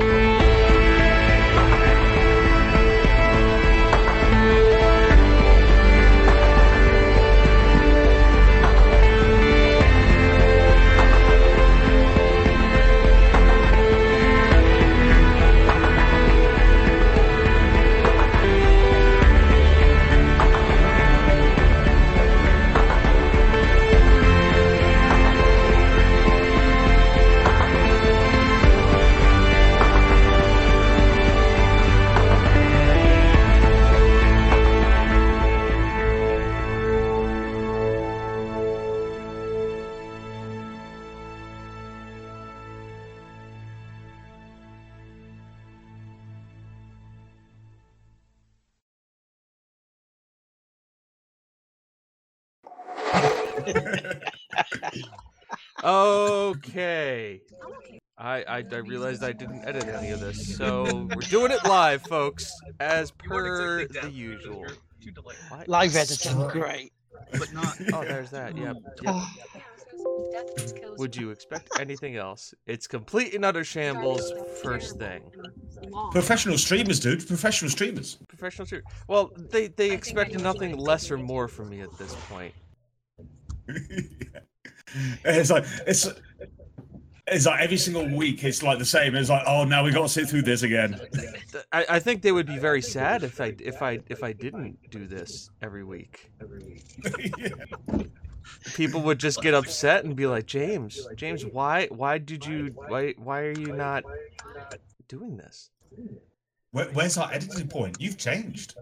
Okay. I, I I realized I didn't edit any of this, so we're doing it live, folks, as per the usual. What? Live editing, great. But not. Oh, there's that. Yep. yep. Oh. Would you expect anything else? It's complete and utter shambles. First thing. Professional streamers, dude. Professional streamers. Professional streamer. Well, they they expect nothing less or more from me at this point. It's like it's it's like every single week it's like the same. It's like, oh now we gotta sit through this again. I, I think they would be very sad if I if I if I didn't do this every week. yeah. People would just get upset and be like, James, James, why why did you why why are you not doing this? Where, where's our editing point? You've changed.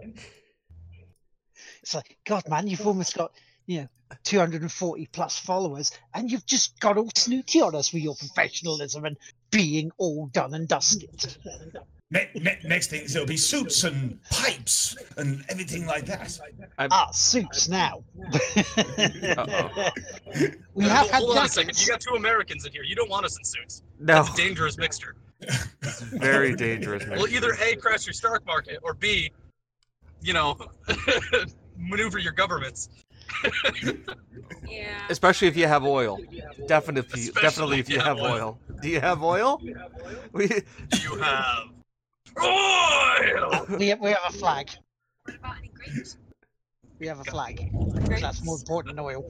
It's like, God, man, you've almost got, you know, 240 plus followers, and you've just got all snooty on us with your professionalism and being all done and dusted. Ne- ne- next things there'll be suits and pipes and everything like that. Ah, suits now. Uh-oh. we have had Hold on a second. jackets. You got two Americans in here. You don't want us in suits. No, That's a dangerous mixture. very dangerous. Mixture. Well, either A, crash your stock market, or B, you know, maneuver your governments. Yeah. Especially if you have oil. Definitely, Especially definitely if if you you have have oil. oil. Do you have oil? We, You have oil! We have, we have a flag. What about any grapes? We have a flag. That's more important than oil.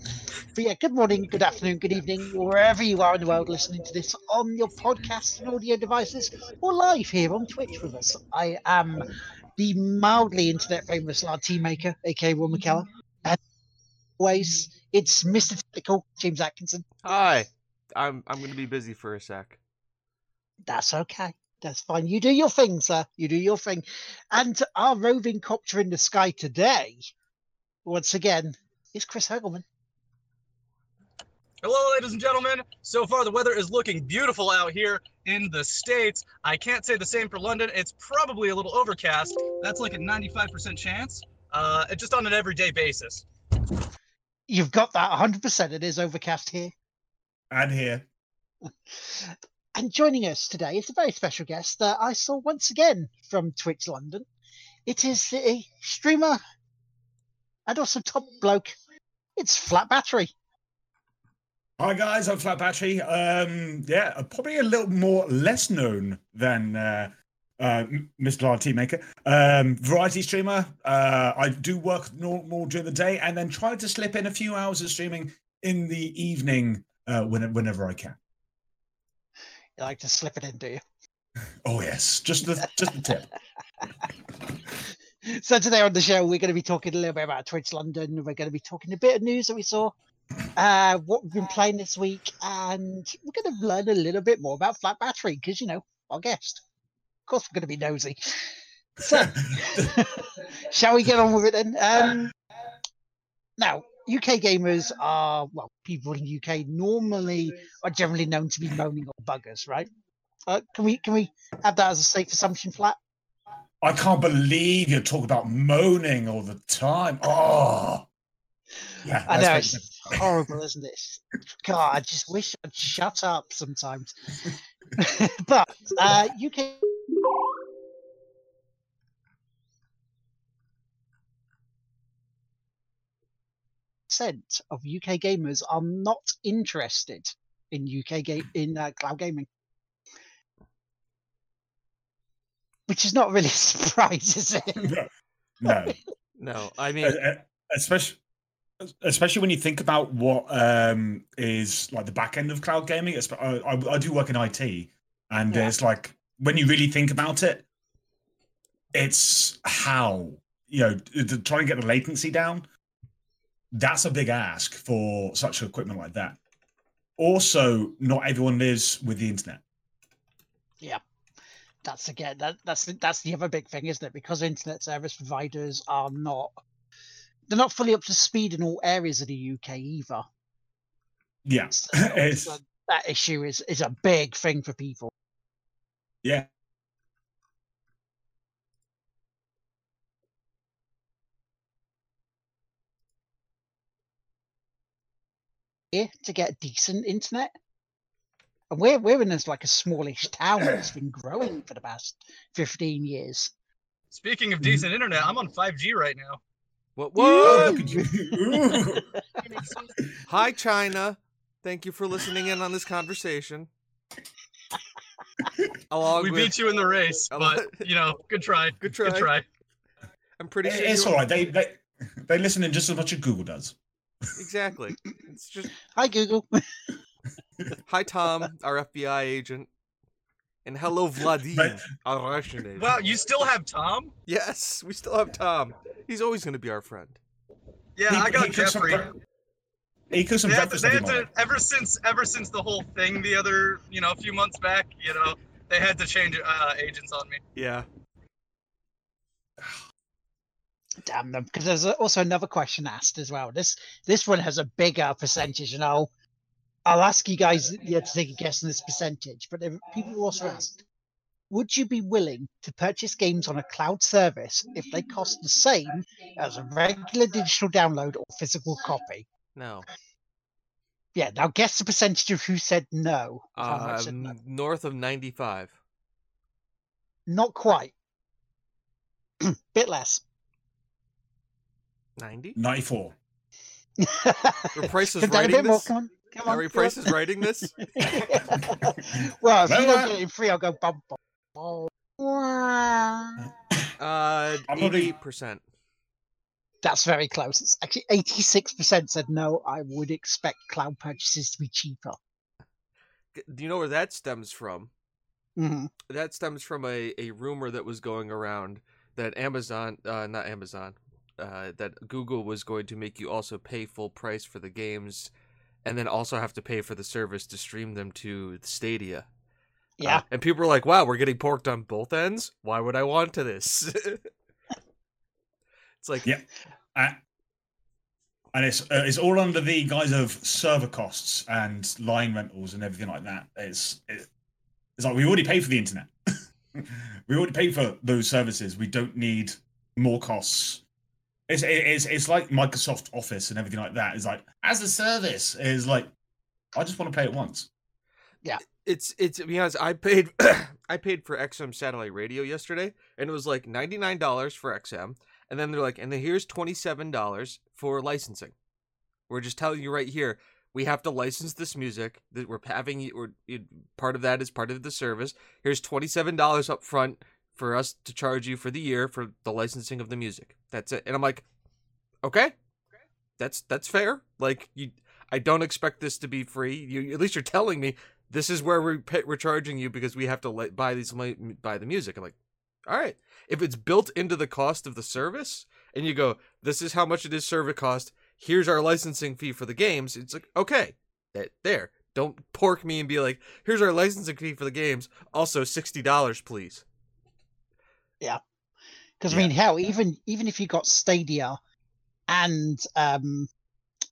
But yeah, good morning, good afternoon, good evening, wherever you are in the world listening to this on your podcast and audio devices or live here on Twitch with us. I am the mildly internet famous latte maker, aka Will McKellar. And always, it's Mr. Technical, James Atkinson. hi. I'm I'm gonna be busy for a sec. That's okay. That's fine. You do your thing, sir. You do your thing. And our roving copter in the sky today, once again, is Chris Hegelman. Hello, ladies and gentlemen. So far, the weather is looking beautiful out here in the States. I can't say the same for London. It's probably a little overcast. That's like a 95% chance, uh, just on an everyday basis. You've got that 100%. It is overcast here. And here. And joining us today is a very special guest that I saw once again from Twitch London. It is a streamer and also top bloke. It's Flat Battery. Hi guys, I'm Flat Battery. Um, yeah, probably a little more less known than uh, uh, M- Mr. RT Maker. Um, variety streamer. Uh, I do work more, more during the day, and then try to slip in a few hours of streaming in the evening uh, when, whenever I can. You like to slip it in, do you? Oh yes, just the just the tip. So today on the show, we're going to be talking a little bit about Twitch London. We're going to be talking a bit of news that we saw, uh, what we've been playing this week, and we're going to learn a little bit more about Flat Battery because you know our guest. Of course, we're going to be nosy. So, shall we get on with it then? Um, now, UK gamers are well, people in UK normally are generally known to be moaning or buggers, right? Uh, can we can we have that as a safe assumption, flat? I can't believe you talk about moaning all the time. Oh, yeah. I know it's horrible, isn't it? God, I just wish I'd shut up sometimes. but uh, UK of UK gamers are not interested in UK game in uh, cloud gaming, which is not really a surprise, is it? no, no. No, I mean, Uh, especially especially when you think about what um is like the back end of cloud gaming I, I, I do work in it and Yeah. it's like when you really think about it it's how you know to to try and get the latency down that's a big ask for such equipment like that also not everyone lives with the internet Yeah, that's again that, that's that's the other big thing, isn't it? Because internet service providers are not they're not fully up to speed in all areas of the UK either. yeah So, that issue is is a big thing for people. yeah Here to get decent internet. And we're we're in this like a smallish town that's been growing for the past fifteen years. Speaking of mm-hmm. decent internet, I'm on 5G right now. what? What? look at you. Ooh. And it's- Hi, China. Thank you for listening in on this conversation. Along we with, beat you in the race, but you know, good try. Good try. Good try. I'm pretty sure it's all right they they they listen in just as much as google does Exactly. It's just Hi Google. hi, Tom, our FBI agent, and hello, Vladim, But- our Russian agent. Wow, you still have Tom? yes, we still have Tom. He's always going to be our friend. Yeah, He- I got he cooks some Jeffrey. bre- He cooks some They had, to, breakfast they every had to, ever since ever since the whole thing the other you know a few months back you know they had to change uh, agents on me Yeah. Damn them. Because there's also another question asked as well. This this one has a bigger percentage, and I'll I'll ask you guys yeah, to take a guess on this percentage. But there, people also asked, would you be willing to purchase games on a cloud service if they cost the same as a regular digital download or physical copy? No. Yeah. Now guess the percentage of who said no. of how much Uh, said no. north of 95. Not quite. Bit less. 90? 94. Were Price is Come down a writing bit more. this? Come on. Come on. we come on. Price is writing this? well, if you don't uh, get it free, I'll go bum bum. bum. Wah. Uh, I'm not e- 80%. That's very close. It's actually 86% said no. I would expect cloud purchases to be cheaper. Do you know where that stems from? hmm That stems from a, a rumor that was going around that Amazon, uh, not Amazon, uh, that Google was going to make you also pay full price for the games and then also have to pay for the service to stream them to the Stadia. Yeah. Uh, and people were like, wow, we're getting porked on both ends? Why would I want to this? it's like, Yeah. Uh, and it's uh, it's all under the guise of server costs and line rentals and everything like that. It's it, it's like we already pay for the internet. we already pay for those services. We don't need more costs. It's it's it's like Microsoft Office and everything like that. It's like as a service is like I just want to pay it once. Yeah, it's it's to be honest, I paid I paid for XM satellite radio yesterday, and it was like ninety nine dollars for XM, and then they're like, and then here's twenty seven dollars for licensing. We're just telling you right here, we have to license this music that we're having. you- Or it, part of that is part of the service. Here's twenty seven dollars up front for us to charge you for the year for the licensing of the music. That's it. And I'm like, okay, that's that's fair. Like you, I don't expect this to be free. You at least you're telling me this is where we're we're charging you because we have to buy these buy the music. I'm like, all right. If it's built into the cost of the service, and you go, this is how much it is server cost. Here's our licensing fee for the games. It's like okay, that there. Don't pork me and be like, here's our licensing fee for the games. Also sixty dollars, please. Yeah, because I mean, hell, even even if you got Stadia and um,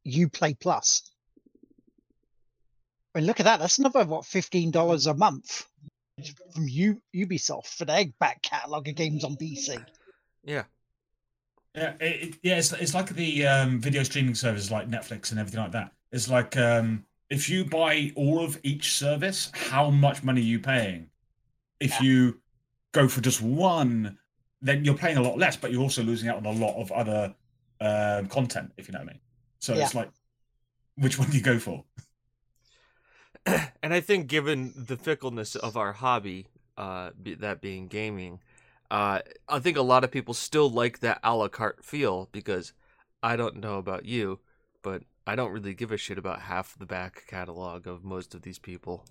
UPlay Plus, I mean, look at that. That's another what fifteen dollars a month. from U- Ubisoft for their back catalogue of games on PC. Yeah. Yeah, it, it- yeah, it's, it's like the um, video streaming services like Netflix and everything like that. It's like um, if you buy all of each service, how much money are you paying? If Yeah. you go for just one, then you're paying a lot less, but you're also losing out on a lot of other um, content, if you know what I mean. So it's like, which one do you go for? and I think, given the fickleness of our hobby, uh, be, that being gaming, uh, I think a lot of people still like that a la carte feel because I don't know about you, but I don't really give a shit about half the back catalog of most of these people.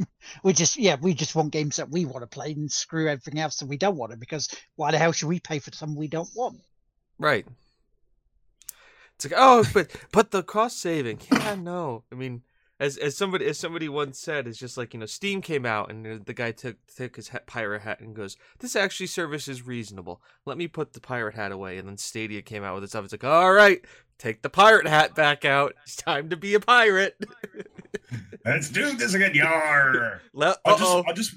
We just yeah, we just want games that we want to play and screw everything else that we don't want to because why the hell should we pay for something we don't want? Right. It's like, oh, but but the cost saving. Yeah, no. I mean, as as somebody as somebody once said, it's just like you know, Steam came out and the guy took took his hat, pirate hat and goes, "This actually service is reasonable. Let me put the pirate hat away." And then Stadia came out with its stuff. It's like, all right, take the pirate hat back out. It's time to be a pirate. Let's do this again, yar! Le- I just, uh-oh. Just,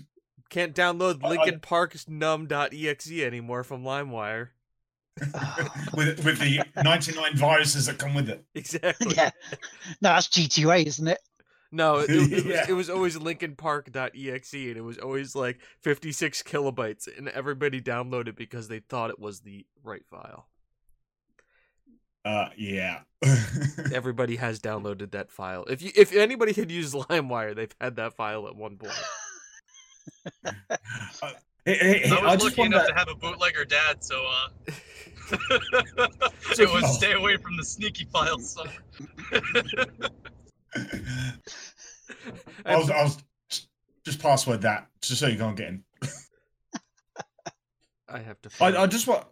Can't download I- I- Park's num.exe anymore from LimeWire. with with the 99 viruses that come with it. Exactly. yeah, no, that's GTA, isn't it? No, it, it, was, Yeah. it was always LinkinPark.exe, and it was always like 56 kilobytes, and everybody downloaded because they thought it was the right file. Uh, yeah. Everybody has downloaded that file. If you, if anybody had used LimeWire, they've had that file at one point. Hey, hey, hey, I I was just lucky wonder. enough to have a bootlegger dad, so uh, So- it was Oh. stay away from the sneaky files. Son. I was, I was just password that just so you can't get in. I have to. I, I just want.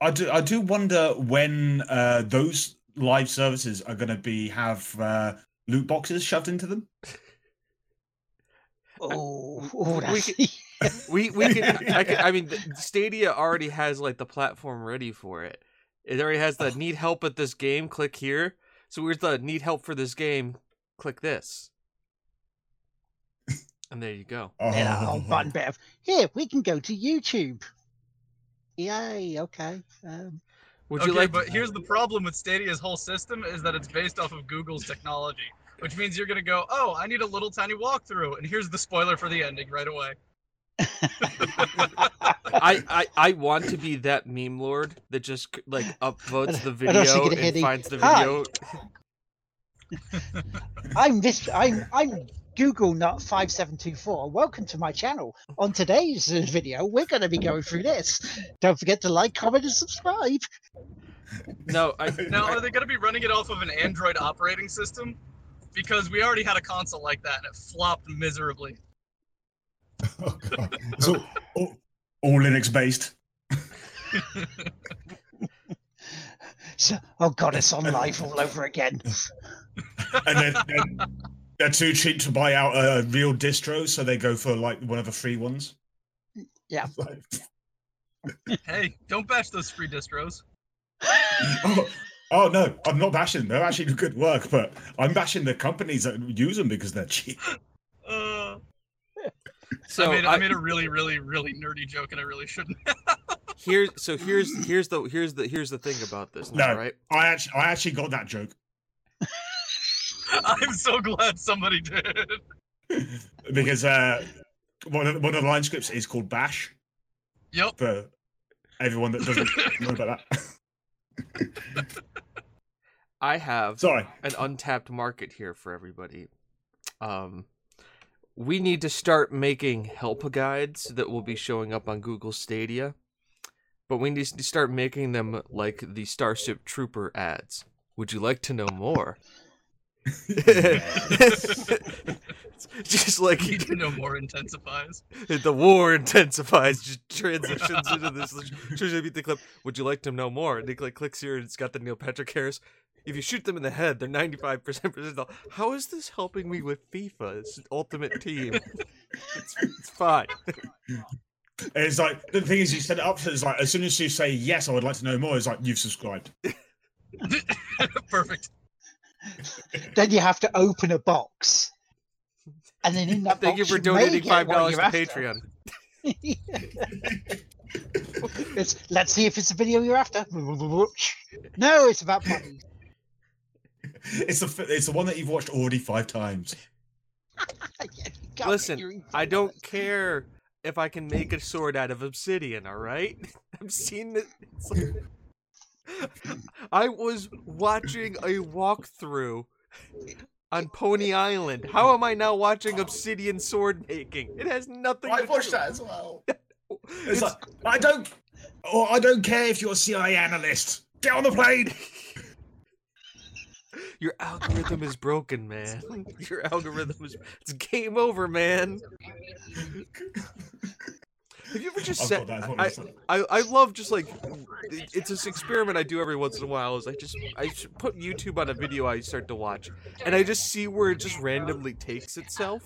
I do. I do wonder when uh, those live services are going to be have uh, loot boxes shoved into them. Oh, oh we that's we we can. I, can, I mean, Stadia already has like the platform ready for it. It already has the need help at this game. Click here. So where's the need help for this game? Click this. And there you go. Oh, yeah, a whole button bit of here. We can go to YouTube. Yay! Okay. Um, Would okay, you like? but here's the problem with Stadia's whole system is that it's based off of Google's technology, which means you're gonna go, oh, I need a little tiny walkthrough, and here's the spoiler for the ending right away. I, I I want to be that meme lord that just like upvotes the video think and finds the Hi. video. I'm this. I'm I'm Google Nut five seven two four. Welcome to my channel. On today's uh, video, we're going to be going through this. Don't forget to like, comment, and subscribe. No, I Now, are they gonna be running it off of an Android operating system? Because we already had a console like that and it flopped miserably. Oh, God. So all, all Linux based. So, oh god, it's OnLive all over again. and then, then they're too cheap to buy out a real distro, so they go for like one of the free ones. Yeah. Hey, don't bash those free distros. oh, oh, no, I'm not bashing. them. They're actually good work, but I'm bashing the companies that use them because they're cheap. Uh, so I, made, I, I made a really, really, really nerdy joke and I really shouldn't. here's so here's here's the here's the here's the thing about this now, No. right? I actually, I actually got that joke I'm so glad somebody did. because uh, one of the, one of the line scripts is called Bash Yep. for everyone that doesn't know about that. I have Sorry. an untapped market here for everybody. Um, we need to start making help guides that will be showing up on Google Stadia, but we need to start making them like the Starship Trooper ads. Would you like to know more? just like Need to know more intensifies. the war intensifies, just transitions into this. Shows you the clip. Would you like to know more? And he like clicks here, and it's got the Neil Patrick Harris. If you shoot them in the head, they're ninety five percent percentile. How is this helping me with FIFA? It's an ultimate team. It's, it's fine. It's like the thing is, you set it up so it's like as soon as you say yes, I would like to know more. It's like you've subscribed. Perfect. Then you have to open a box. And then in that Thank you for may donating five dollars to you're after. Patreon. It's, let's see if it's a video you're after. No, it's about money. It's the it's the one that you've watched already five times. Yeah, Listen, I don't care if I can make a sword out of obsidian. All right, I've seen it. It's like- I was watching a walkthrough on Pony Island. How am I now watching obsidian sword making? It has nothing. to do with it. I watched do- that as well. It's It's- like I don't, or I don't care if you're a CIA analyst. Get on the plane. Your algorithm is broken, man. Your algorithm is. It's game over, man. Have you ever just oh, said? got that as well, I. I I love just like it's this experiment I do every once in a while. Is I just I put YouTube on a video I start to watch, and I just see where it just randomly takes itself.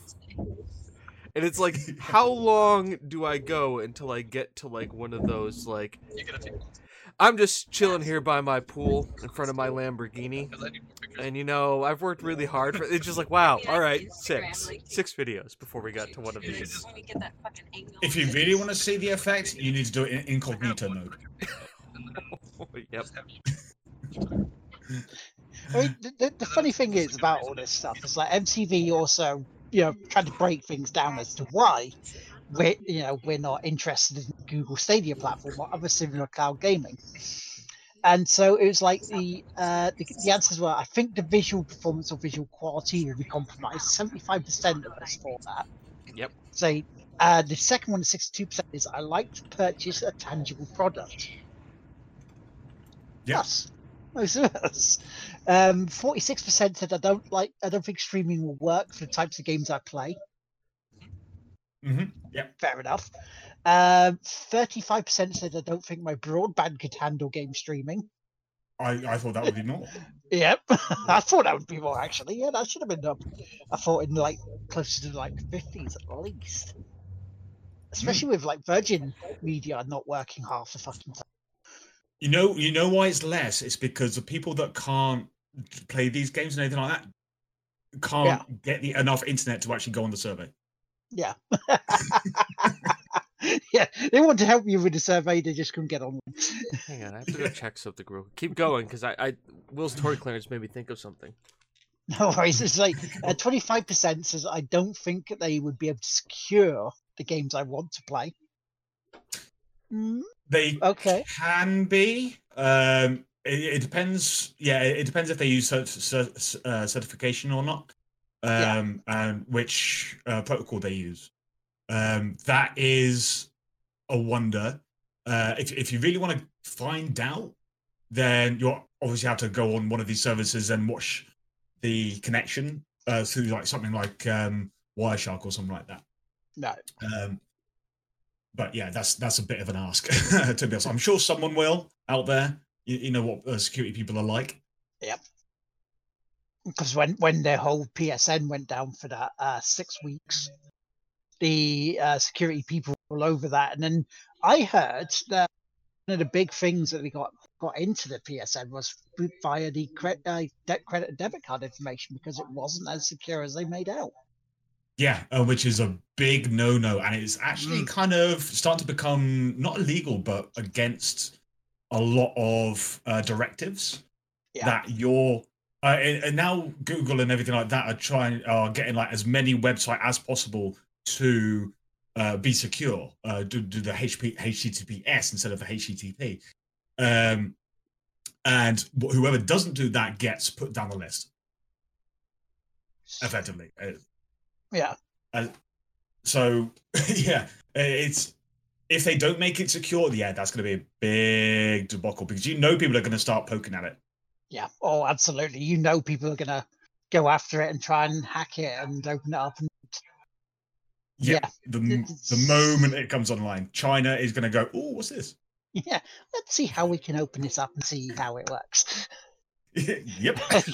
And it's like, how long do I go until I get to like one of those like You get a few I'm just chilling here by my pool in front of my Lamborghini. because I need more pictures. And you know, I've worked really hard for it's just like wow, all right, six. Six videos before we got to one of these. Let me get that fucking angle. If you really want to see the effect, you need to do it in incognito mode. yep. I mean, the, the, the funny thing is about all this stuff is like MTV also, you know, tried to break things down as to why we're, you know, we're not interested in Google Stadia platform or other similar cloud gaming. And so it was like the, uh, the the answers were I think the visual performance or visual quality will be compromised. Seventy five percent of us thought that. Yep. Say uh, the second one, sixty two percent, is I like to purchase a tangible product. Yeah. Us, most of us. Um, forty-six percent said I don't like. I don't think streaming will work for the types of games I play. Hmm Yeah. Fair enough. Um, Thirty-five percent said I don't think my broadband could handle game streaming. I, I thought that would be more. Yep, I thought that would be more actually. Yeah, that should have been up. I thought in like closer to like fifties at least. Especially with like Virgin Media not working half the fucking time. You know, you know why it's less? It's because the people that can't play these games and anything like that can't get the enough internet to actually go on the survey. Yeah. yeah, they want to help you with the survey, they just couldn't get on. Hang on, I have to go check something real. Keep going, because I, I Will's toy clearance made me think of something. No worries. It's like uh, 25% says I don't think they would be able to secure the games I want to play. Mm, They okay. can be. Um, it, it depends. Yeah, it, it depends if they use cert, cert, uh, certification or not, Yeah. um, and which uh, protocol they use. Um, that is a wonder. Uh, if if you really want to find out, then you obviously have to go on one of these services and watch the connection uh, through like something like um, Wireshark or something like that. No. Um, but yeah, that's that's a bit of an ask to be honest. I'm sure someone will out there. You, you know what uh, security people are like. Because when, when their whole PSN went down for that uh, six weeks, the uh, security people were all over that. And then I heard that one of the big things that they got got into the PSN was via the cre- uh, de- credit and debit card information because it wasn't as secure as they made out. Yeah, uh, which is a big no-no, and it's actually kind of starting to become not illegal, but against a lot of uh, directives Yeah. that you're. Uh, and, and now Google and everything like that are trying are getting like as many website as possible to uh, be secure. Uh, do, do the HP, HTTPS instead of the HTTP, um, and whoever doesn't do that gets put down the list effectively. Uh, Yeah. so yeah, it's if they don't make it secure, yeah, that's going to be a big debacle because you know people are going to start poking at it. Yeah. Oh, absolutely. You know, people are gonna go after it and try and hack it and open it up. And Yeah, Yeah, the the moment it comes online, China is going to go, "Oh, what's this?" yeah, let's see how we can open this up and see how it works. yep.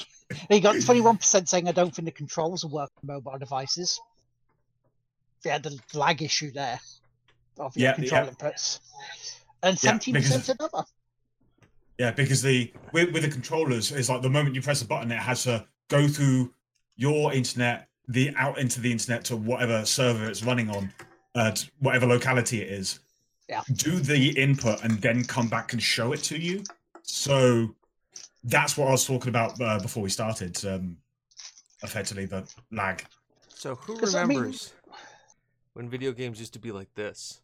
They got twenty-one percent saying I don't think the controls will work on mobile devices. They had the lag issue there of your Yeah, control yeah. inputs, and Yeah, seventeen because percent another. Yeah, because the with, with the controllers, it's like the moment you press a button, it has to go through your internet, the out into the internet to whatever server it's running on, uh, to whatever locality it is. Yeah. Do the input and then come back and show it to you. So that's what I was talking about uh, before we started. Um, effectively, the lag. So who 'Cause, I mean- remembers when video games used to be like this?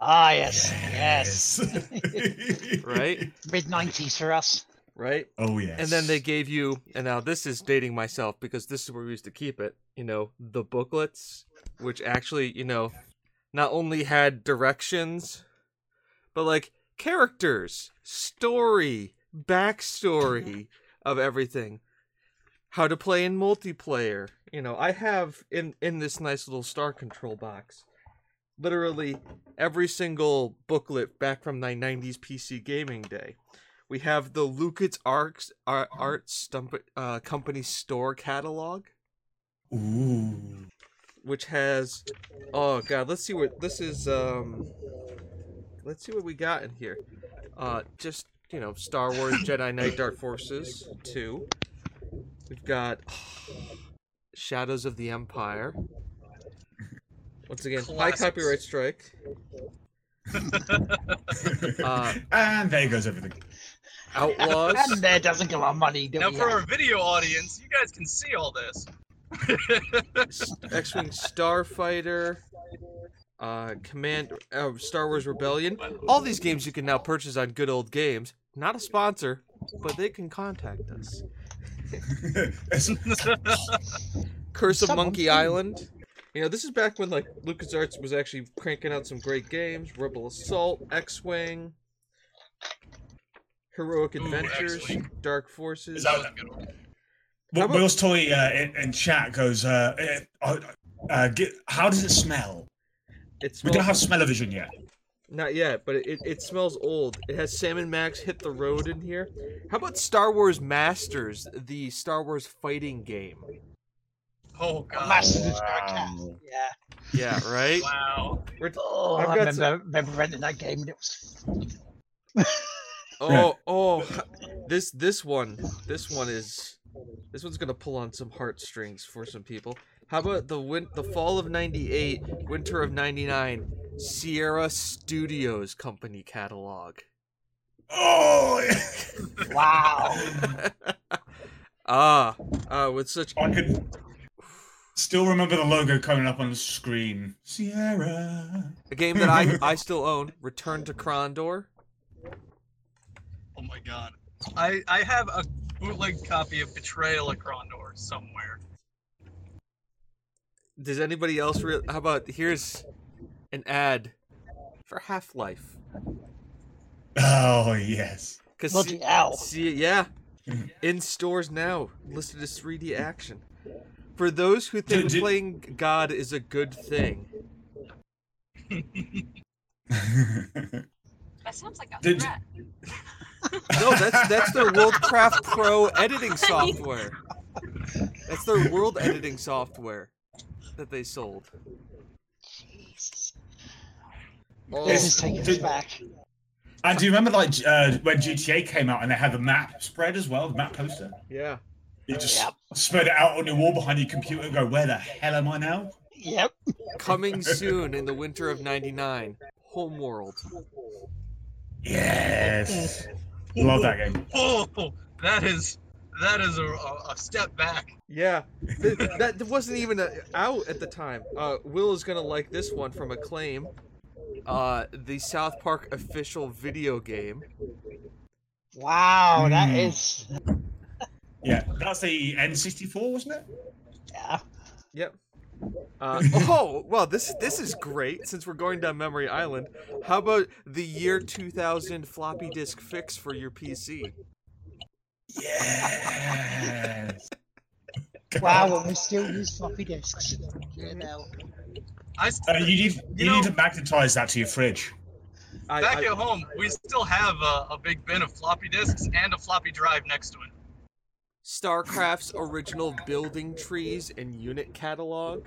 Ah, yes, yes. Yes. Right? Mid '90s for us. Right? Oh yes. And then they gave you, and now this is dating myself because this is where we used to keep it, you know, the booklets, which actually, you know, not only had directions, but like characters, story, backstory of everything, how to play in multiplayer. You know, I have in in this nice little star control box, literally every single booklet back from my '90s PC gaming day. We have the Lucas Arts Art, Art Stump, uh, Company store catalog, Ooh. which has oh god, let's see what this is. Um, let's see what we got in here. Uh, just you know, Star Wars Jedi Knight Dark Forces two. We've got Shadows of the Empire. Once again, high copyright strike. Uh, and there goes everything. Outlaws. And there doesn't go our money. Now, we? for our video audience, you guys can see all this. X-wing Starfighter, uh, Command, uh, Star Wars Rebellion. All these games you can now purchase on Good Old Games. Not a sponsor, but they can contact us. Curse of Someone Monkey can. Island. You know, this is back when like LucasArts was actually cranking out some great games. Rebel Assault, X-wing, Heroic Adventures, X-Wing. Dark Forces. Is That that- was a good one. Well, about- Will's toy uh, in, in chat goes, uh, uh, uh, get, how does it smell? It We don't smells have smell-o-vision yet. Not yet, but it, it smells old. It has Sam and Max hit the road in here. How about Star Wars Masters, the Star Wars fighting game? Oh god. Master of the Cat. Yeah. Yeah, right? Wow. We're- Oh, I've I got remember, remember renting that game and it was. oh, oh, this this one, this one is this one's gonna pull on some heartstrings for some people. How about the win- the fall of '98, winter of '99, Sierra Studios company catalog? Oh, Wow. ah, uh, with such I could still remember the logo coming up on the screen. Sierra. A game that I, I still own, Return to Krondor. Oh my god. I I have a bootleg copy of Betrayal at Krondor somewhere. Does anybody else re- how about here's an ad for Half-Life. Oh yes. Cuz Bloody hell. see yeah, in stores now, listed as 3D action. For those who think Did- did- playing God is a good thing, That sounds like a Did- threat. no, that's that's their Worldcraft Pro editing software. That's their world editing software that they sold. Jesus. Oh, This is taking us back. and do you remember like uh, when GTA came out and they had the map spread as well, the map poster? yeah. You just Yep. spread it out on your wall behind your computer and go, where the hell am I now? Yep. Coming soon in the winter of 99. Homeworld. Yes. Love that game. Oh, that is that is a, a, a step back. Yeah, th- that that wasn't even uh out at the time. Uh, Will is gonna like this one from Acclaim. Uh, the South Park official video game. Wow, that Hmm. is. Yeah, that's the N64, wasn't it? Yeah. Yep. Uh, oh well, this this is great since we're going down memory island. How about the year 2000 floppy disk fix for your PC? Yes. Wow, and we still use floppy disks. You know. I st- Uh, you need you, You know- need to magnetize that to your fridge. I, back I- at home, we still have a, a big bin of floppy disks and a floppy drive next to it. StarCraft's original building trees and unit catalog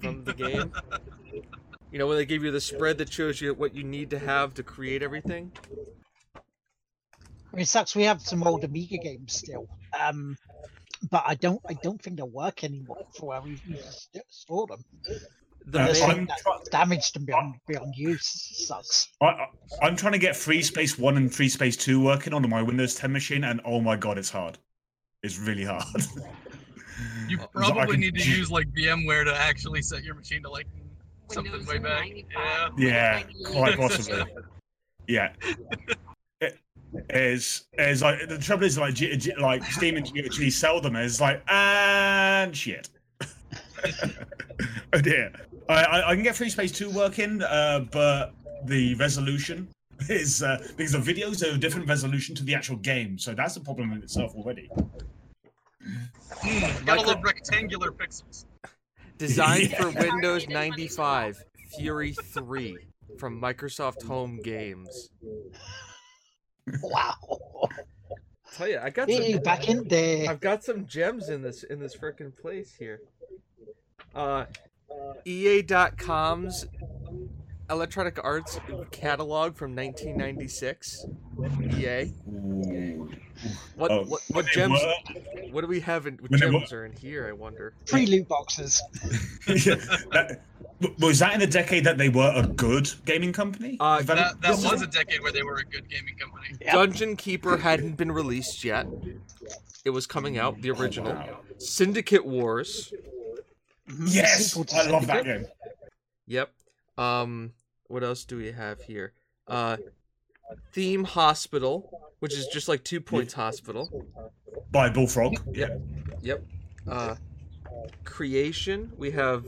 from the game. You know, when they give you the spread that shows you what you need to have to create everything. I mean, it sucks. We have some old Amiga games still. Um, but I don't I don't think they work anymore for where we we st- store them. The Uh, There's main- I'm something try- that damaged them beyond beyond use sucks. I, I, I'm trying to get Free Space One and Free Space Two working on my Windows 10 machine, and oh my god, it's hard. It's really hard. You probably can need to ju- use like VMware to actually set your machine to like something Windows way back. Yeah. Yeah, quite possibly. Yeah. It is is like the trouble is like G, G, like Steam and GHD sell them as like and shit. oh dear. I, I I can get Free Space Two working, uh, but the resolution is uh, because the videos are a different resolution to the actual game, so that's a problem in itself already. Mm, gotta Michael- love rectangular pixels. Designed for Windows 95, Fury 3 from Microsoft Home Games. Wow. Tell you, I got Hey, some, back in there. I've got some gems in this in this frickin' place here. Uh, EA.com's Electronic Arts catalog from 1996. EA. What Oh, what, what gems? were- What do we have in? What when were- are in here? I wonder. Free loot boxes. Yeah, that- was that in the decade that they were a good gaming company? Uh, Develop- That, that was a decade where they were a good gaming company. Yep. Dungeon Keeper hadn't been released yet. It was coming out, the original. wow. Syndicate Wars. Mhm, Yes, I love that game. Yep. Um, what else do we have here? Uh, Theme Hospital, which is just like Two Points Hospital. By Bullfrog. Yep. Yep. Uh, Creation. We have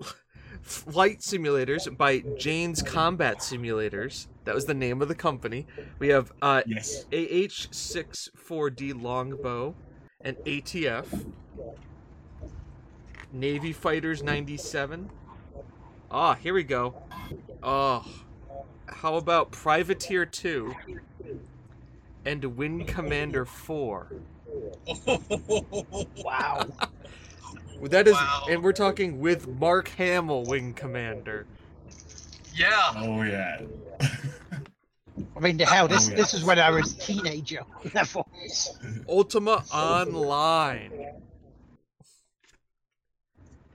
Flight Simulators by Jane's Combat Simulators. That was the name of the company. We have uh, Yes. AH-64D Longbow and ATF. Navy Fighters 97. Ah, here we go. Oh. How about Privateer 2 and Wing Commander 4? Wow. That is Wow. and we're talking with Mark Hamill Wing Commander. yeah. Oh yeah. I mean, the hell, this Oh, yeah. this is when I was a teenager. Therefore, Ultima Online.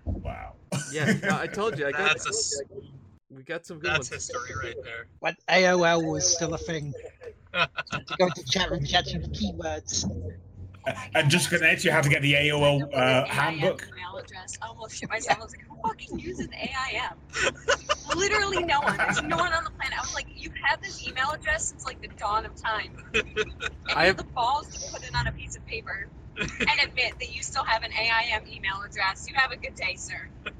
wow. Yeah, I told you I got That's a s- we got some good that's ones. history right there. when AOL was still a thing. to go to chat and chat with keywords. And just connect, you have to get the AOL uh, handbook. Email address. I almost shit myself. I was like, who fucking uses AIM? Literally no one. There's no one on the planet. I was like, you've had this email address since like the dawn of time. And I have have- the balls to put it on a piece of paper and admit that you still have an AIM email address. You have a good day, sir.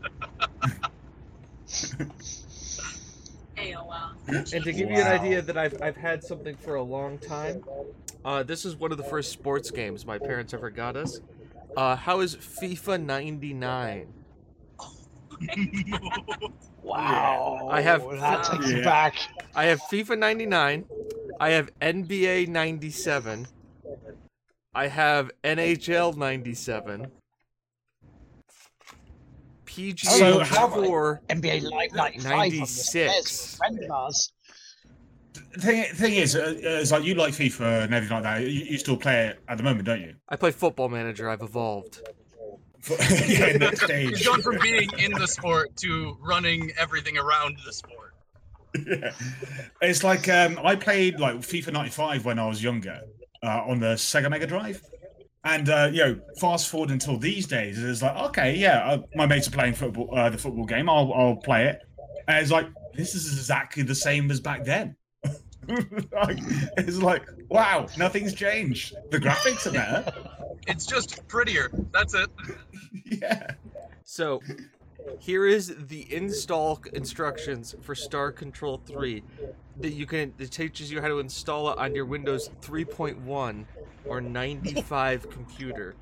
AOL. And to give you an idea that I've I've had something for a long time, uh, this is one of the first sports games my parents ever got us. Uh, how is FIFA 99? Wow. I have- that takes you Yeah. back. I have FIFA 99. I have NBA 97. I have NHL 97. PGA So how- 4. NBA Live 95 on this. There's 96. a friend. Thing, thing is, uh, it's like you like FIFA and everything like that. You, you still play it at the moment, don't you? I play Football Manager. I've evolved. yeah, next He's stage. gone from being in the sport to running everything around the sport. yeah. It's like um, I played like FIFA 95 when I was younger uh, on the Sega Mega Drive. And uh, you know, fast forward until these days, it's like, okay, yeah, uh, my mates are playing football, uh, the football game. I'll, I'll play it. And it's like, this is exactly the same as back then. like, it's like, wow, nothing's changed. The graphics are better. It's just prettier. That's it. yeah. So, here is the install instructions for Star Control 3 that you can it teaches you how to install it on your Windows 3.1 or 95 computer.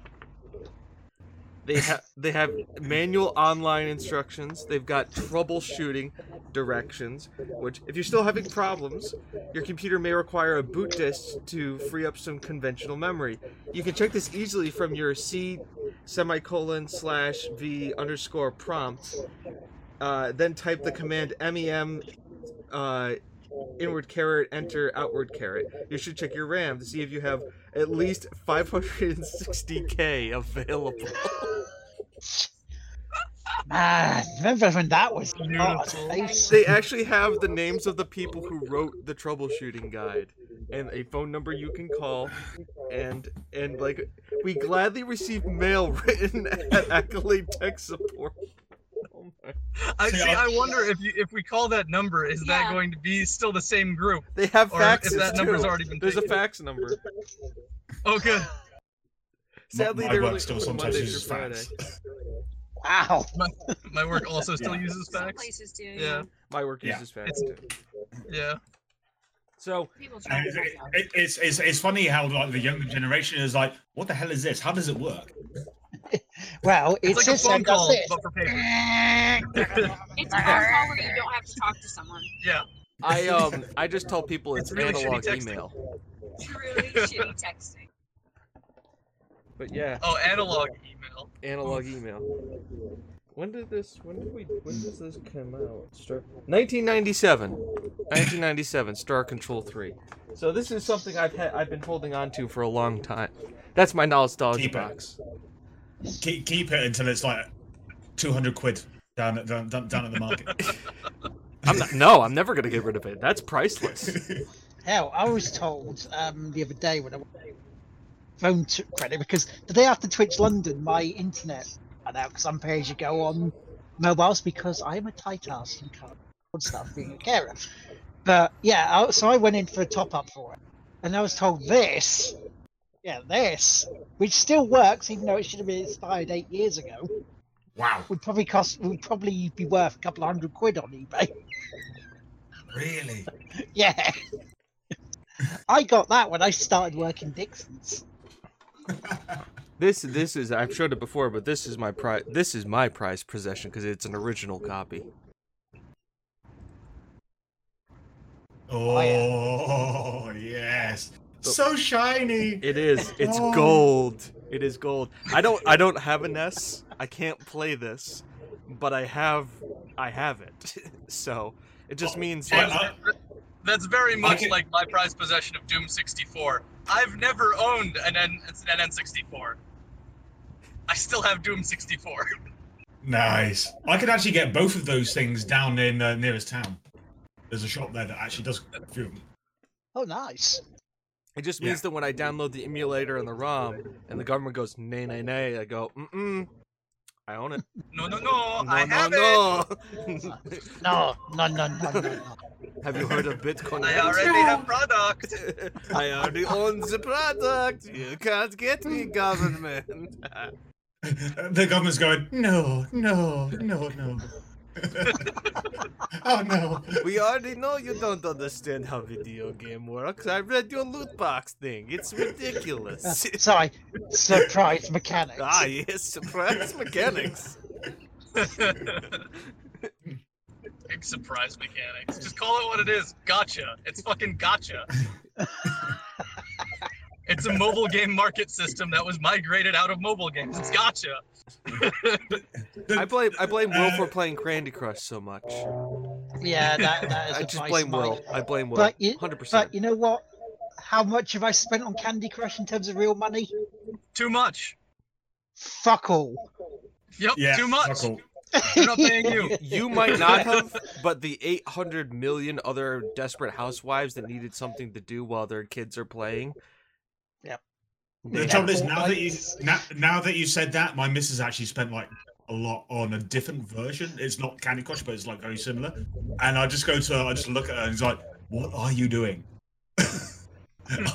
They have they have manual online instructions. They've got troubleshooting directions, which if you're still having problems, your computer may require a boot disk to free up some conventional memory. You can check this easily from your C semicolon slash v underscore prompt. Uh, then type the command mem uh, inward caret, enter outward caret. You should check your RAM to see if you have at least 560k available. Man, remember when that was hot? They actually have the names of the people who wrote the troubleshooting guide and a phone number you can call and and like we gladly receive mail written at accolade tech support my. I See, see. I- I wonder if you, if we call that number, is that going to be still the same group, they have or faxes if that number's already been there's a fax number Oh, good. sadly my they're work only still sometimes Monday uses fax. Wow. My work also still Yeah. uses Some fax. places do. Yeah. my work Yeah. uses fax It's- too Yeah. so People try And to it- it- it's, it's it's funny how like the younger generation is like, what the hell is this? How does it work? Well, It's it's like a phone call, this. but for paper. It's a phone call where you don't have to talk to someone. Yeah. i um i just tell people it's, It's really analog texting. email Truly shitty texting. but yeah Oh, analog email. analog email. When did this? When did we? When does this come out? Star. 1997. 1997. Star Control 3. So this is something I've had. I've been holding on to for a long time. That's my nostalgia Keep it. Box. Keep, keep it until it's like two hundred quid down at down, down, down at the market. I'm not. No, I'm never gonna get rid of it. That's priceless. Hell, I was told um, the other day when I went phone to credit because the day after Twitch London, my internet ran out because I'm pay as you go on mobiles because I'm a tight ass and can't afford stuff being a carer. But yeah, I, so I went in for a top up for it, and I was told this, yeah, this, which still works even though it should have been expired eight years ago, wow, would probably cost would probably be worth a couple of hundred quid on eBay. really? Yeah. I got that when I started working Dixon's. This this is I've showed it before, but this is my prize. This is my prized possession because it's an original copy. Oh, oh yes, so shiny. It is. It's Oh. gold. It is gold. I don't. I don't have a an S. I can't play this, but I have. I have it. so it just means. Yeah, like, That's very much like my prized possession of Doom 64. I've never owned an, N- an N64. I still have Doom 64. Nice. I could actually get both of those things down in uh, nearest town. There's a shop there that actually does a few of them. Oh, nice. It just Yeah. means that when I download the emulator and the ROM, and the government goes nay nay nay, I go mm mm. I own it. No, no, no, no, I no, have it. no. No, no, no, no, no, no. have you heard of Bitcoin? I already have product. I already own the product. You can't get me, government. the government's going, no, no, no, no. oh no. we already know you don't understand how video game works. I read your loot box thing. It's ridiculous. Sorry, surprise mechanics. ah, yes, surprise mechanics. Big surprise mechanics. Just call it what it is. Gacha. It's fucking gacha. it's a mobile game market system that was migrated out of mobile games. It's gacha. I blame I blame Will for playing Candy Crush so much. Yeah, that, that is I a just blame of mine. Will. I blame Will. But you, Hundred percent. but you know what? How much have I spent on Candy Crush in terms of real money? Too much. Fuck all. Yep, Yeah, too much. fuck all. They're not paying you. You might not have, but the 800 million other desperate housewives that needed something to do while their kids are playing. Yep. The Yeah. trouble is now that you now, now that you said that, my missus actually spent like a lot on a different version. It's not Candy Crush, but it's like very similar. And I just go to her, I just look at her and it's like, what are you doing?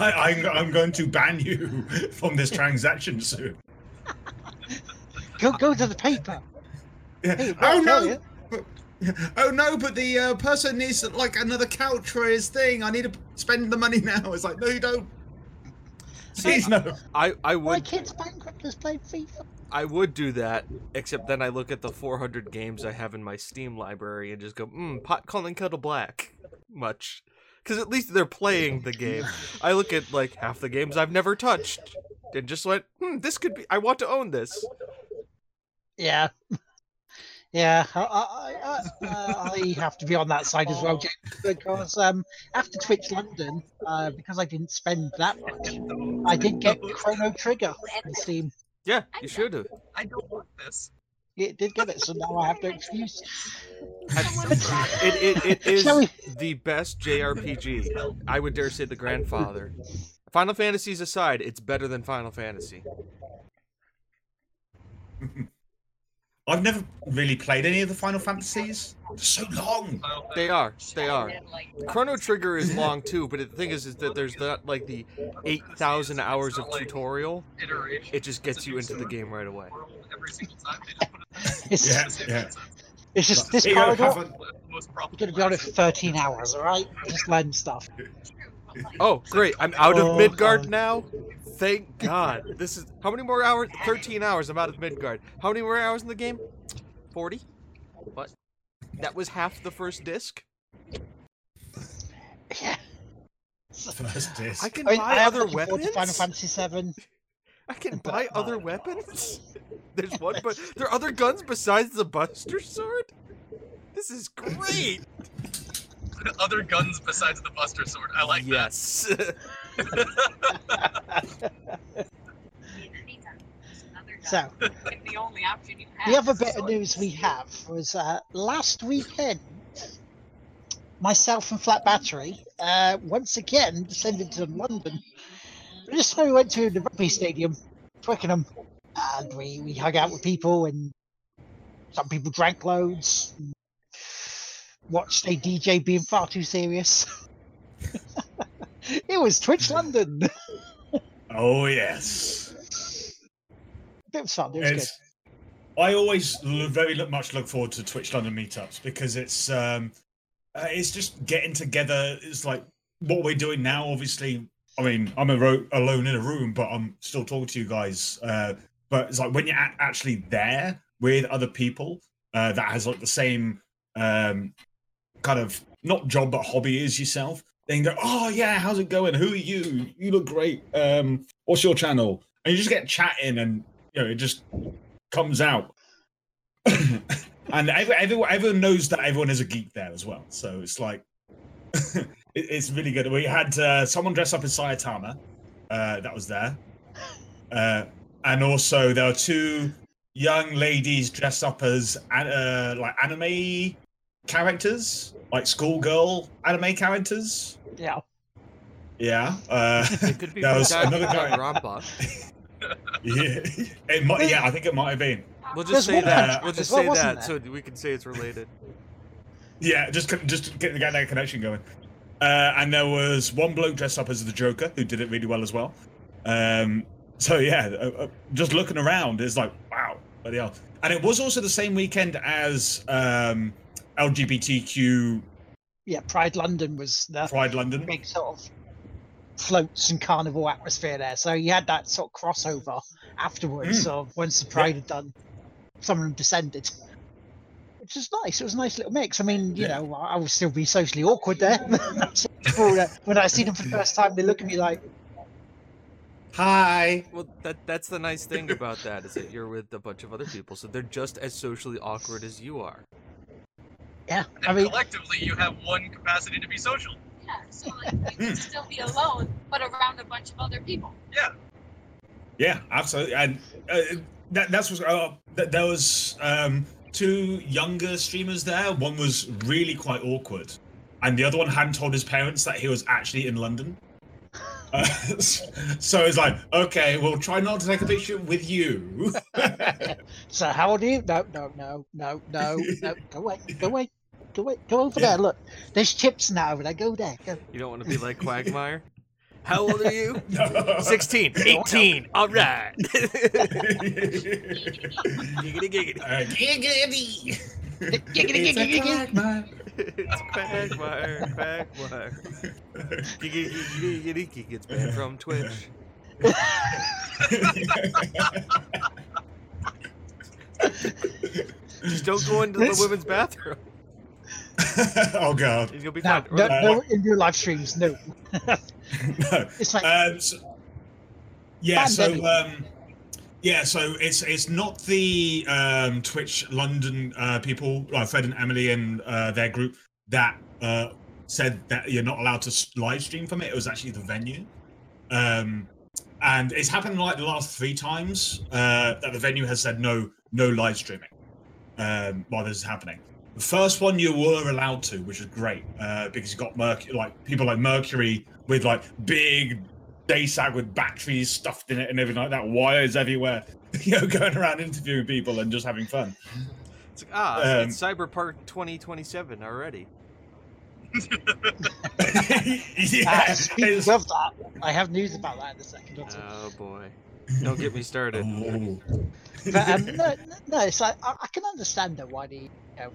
I, I'm, I'm going to ban you from this transaction soon. Go, go to the paper. Yeah. Hey, oh no! you. Oh no! But the uh, person needs like another couch for his thing. I need to spend the money now. It's like, no, you don't. Please no. I, I My would kid's bankrupt is playing FIFA. I would do that, except then I look at the 400 games I have in my Steam library and just go, hmm, pot calling kettle black. Much. Because at least they're playing the game. I look at like half the games I've never touched and just went, hmm, this could be, I want to own this. Yeah. Yeah, I, I, I, uh, I have to be on that side as well, Jake. because um, after Twitch London, uh, because I didn't spend that much, I did get Chrono Trigger on Steam. Yeah, you should have. I don't want this. It did get it, so now I have no excuse. It, it, it is the best JRPG. I would dare say the grandfather. Final Fantasies aside, it's better than Final Fantasy. I've never really played any of the Final Fantasies. They're so long. They are. They are. Chrono Trigger is long too, but the thing is, is that there's not like the eight thousand hours of tutorial. It just gets you into the game right away. Every single time they just put it It's, Yeah, in the same yeah. it's just this Here you go, corridor. have You're a- The most going to be on it for 13 hours, all right? Just learn stuff. Oh, great! I'm out of Oh, Midgard God. now. Thank God. This is how many more hours? Thirteen hours. I'm out of Midgard. How many more hours in the game? Forty. What? That was half the first disc. Yeah. First disc. I can I, mean, buy I other looking forward to weapons. Final Fantasy 7. I can buy uh, other weapons. There's one, but there are other guns besides the Buster Sword. This is great. Other guns besides the Buster Sword. I like yes. So, the only option you have. the other bit of news we have was uh, last weekend, myself and Flat Battery uh, once again descended to London. This time we went to the rugby stadium, Twickenham, and we, we hung out with people, and some people drank loads, and watched a DJ being far too serious. it was Twitch London. Oh yes. It was fun. It was good. I always very much look forward to Twitch London meetups because it's um, uh, it's just getting together. It's like what we're doing now. Obviously, I mean, I'm a ro- alone in a room, but I'm still talking to you guys. Uh, but it's like when you're a- actually there with other people uh, that has like the same um, kind of not job but hobby is yourself. Then go, oh yeah, how's it going? Who are you? You look great. Um, what's your channel? And you just get chatting, and you know, it just comes out. and everyone, everyone knows that everyone is a geek there as well. So it's like, it's really good. We had uh, someone dressed up as Saitama uh, that was there. Uh, and also, there were two young ladies dressed up as uh, like anime characters, like schoolgirl anime characters. Yeah. Yeah. Uh, It could be That was Dad- another guy. Rampa. yeah, it might, yeah, I think it might have been. We'll There's just say that. punch We'll just say wasn't that so we can say it's related. Yeah, just just get, get that connection going. Uh, and there was one bloke dressed up as the Joker who did it really well as well. Um, so yeah, uh, uh, just looking around is like wow, bloody hell. And it was also the same weekend as um, LGBTQ Yeah, Pride London was the Pride London. big sort of floats and carnival atmosphere there. So you had that sort of crossover afterwards of once the Pride had done, some of them descended. Which was nice. It was a nice little mix. I mean, you Yeah. know, I I would still be socially awkward there. People, uh, when I see them for the first time, they look at me like, Hi. Well, that that's the nice thing about that is that you're with a bunch of other people, so they're just as socially awkward as you are. Yeah. I And mean, collectively, you have one capacity to be social. Yeah, so like you can still be alone, but around a bunch of other people. Yeah, Yeah, absolutely. And uh, that that's what uh, th- there was um, two younger streamers there. One was really quite awkward, and the other one hadn't told his parents that he was actually in London. Uh, so it's like, okay, we'll try not to take a picture with you. so how old are you? No, no, no, no, no, no. Go away, go away, go away, go over there. Look, there's chips now over there. Go there. Go. You don't want to be like Quagmire. How old are you? No. 16, 18. All right. giggity giggity. Uh, giggity. Giggity, It's a giggity, giggity. quagmire. It's Quagmire, Quagmire. Giggity giggity giggity giggity gets banned from Twitch. Just don't go into the This- women's bathroom. oh god. You'll be No, fine. Or no, the- no, in your live streams, no. no. It's like Um, so, yeah, so um, yeah, so it's it's not the um, Twitch London uh, people like Fred and Emily and uh, their group that uh, said that you're not allowed to live stream from it. It was actually the venue. Um, and it's happened like the last three times uh, that the venue has said no, no live streaming um, while this is happening. The first one you were allowed to, which is great uh, because you got Mercury, like people like Mercury with like big daysag with batteries stuffed in it and everything like that, wires everywhere, you know, going around interviewing people and just having fun. It's like, ah, Um, it's Cyberpunk 2027 already. yeah, Uh, speaking it's- of that, I have news about that in a second or two. Oh boy. Don't get me started. Oh. But um, no, no, it's like I, I can understand though why the you know,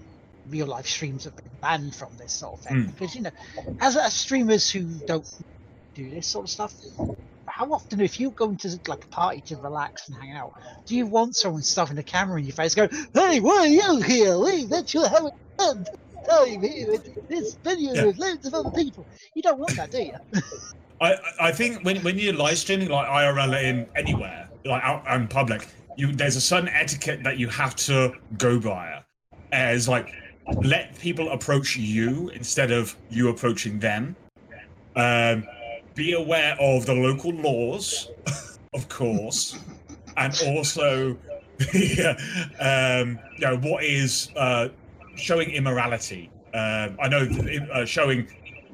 real life streams have been banned from this sort of thing Mm. because you know, as, as streamers who don't do this sort of stuff, how often if you go into like a party to relax and hang out, do you want someone stuffing a camera in your face, going, "Hey, why are you here? Wait, that you're having fun time here with this video Yeah. with loads of other people." You don't want that, do you? I, I think when, when you're live streaming like IRL in anywhere, like out in public, you there's a certain etiquette that you have to go by. As like let people approach you instead of you approaching them. Um, be aware of the local laws, of course, and also the, um, you know what is uh, showing immorality. Um, I know uh, showing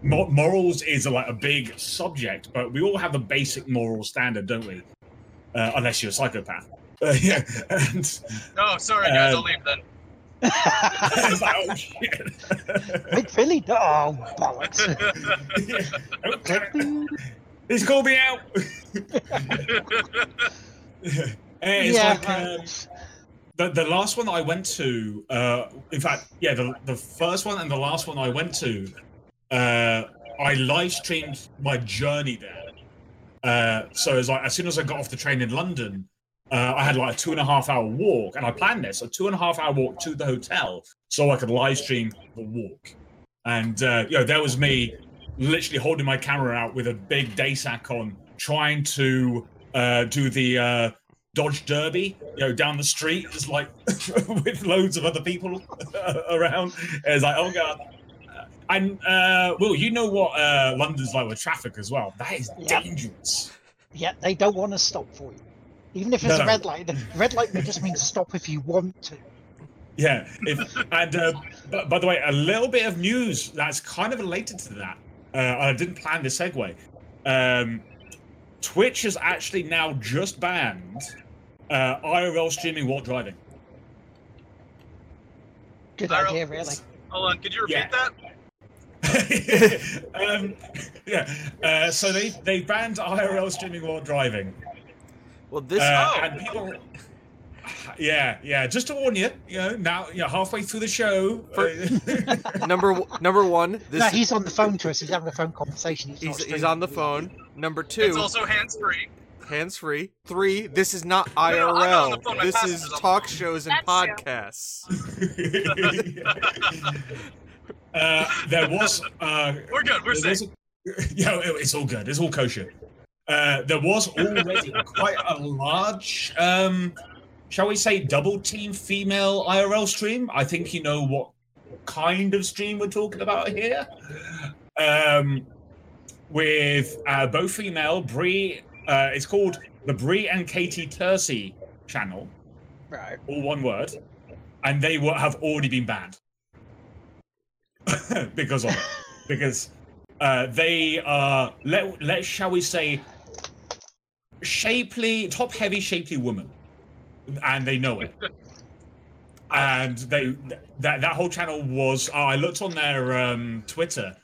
Mo- morals is a, like a big subject, but we all have a basic moral standard, don't we? Uh, unless you're a psychopath. Yeah, and Oh, sorry guys, I'll Um, leave then. Like, oh shit. Big Philly, oh bollocks! He's called me out. it's yeah, like um, the, the last one that I went to. Uh, in fact, yeah, the the first one and the last one I went to. Uh, I live streamed my journey there. Uh, so it's like as soon as I got off the train in London, uh, I had like a two and a half hour walk, and I planned this a two and a half hour walk to the hotel so I could live stream the walk. And uh, you know, there was me literally holding my camera out with a big day sack on, trying to uh, do the uh, Dodge Derby, you know, down the street, just like with loads of other people around. It's like, oh god. And uh, Will, you know what uh, London's like with traffic as well. That is Yeah. dangerous. Yeah, they don't want to stop for you. Even if it's No. a red light, the red light may just mean stop if you want to. Yeah, if, and uh, but, by the way, a little bit of news that's kind of related to that. Uh, I didn't plan this segue. Um, Twitch has actually now just banned uh, IRL streaming while driving. Good Viral- idea, really. Hold on, could you repeat Yeah. that? um, yeah, uh, so they they banned IRL streaming while driving, Well, this uh, Oh. and people. Yeah, yeah. Just to warn you, you know, now you know, halfway through the show. uh, number number one. This no, he's on the phone to us. He's having a phone conversation. He's, he's, he's on the phone. Number two, It's two, also hands free. hands free. Three, this is not no, not IRL. phone, This is talk shows and That's podcasts. uh, there was uh, We're good. We're there safe. was a- yeah, it- it's all good. It's all kosher. Uh, there was already quite a large, um, shall we say, double team female IRL stream. I think you know what kind of stream we're talking about here. Um, with uh, both female, Brie. Uh, it's called the Brie and Katie Tersey channel, Right. all one word, and they were, have already been banned because of it. Because uh, they are let let shall we say shapely, top heavy, shapely woman, and they know it. And they that that whole channel was. Oh, I looked on their um, Twitter,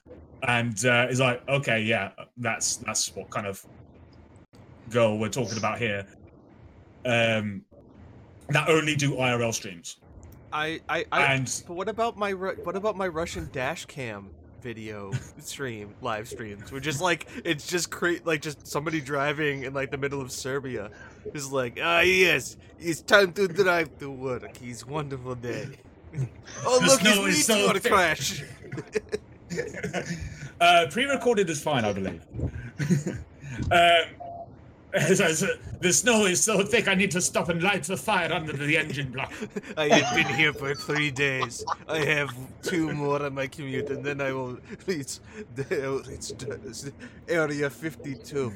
and uh, it's like, okay, yeah, that's that's what kind of girl we're talking about here. Um, that only do IRL streams, I, I, I and but what about my what about my Russian dash cam video stream live streams? We're just like it's just cra- like just somebody driving in like the middle of Serbia is like ah yes it's time to drive to work. It's wonderful day. oh The look, he's is so meteor crash. uh, pre-recorded is fine, I believe. um, the snow is so thick, I need to stop and light the fire under the engine block. I have been here for three days. I have two more on my commute, and then I will reach, the- Area 52.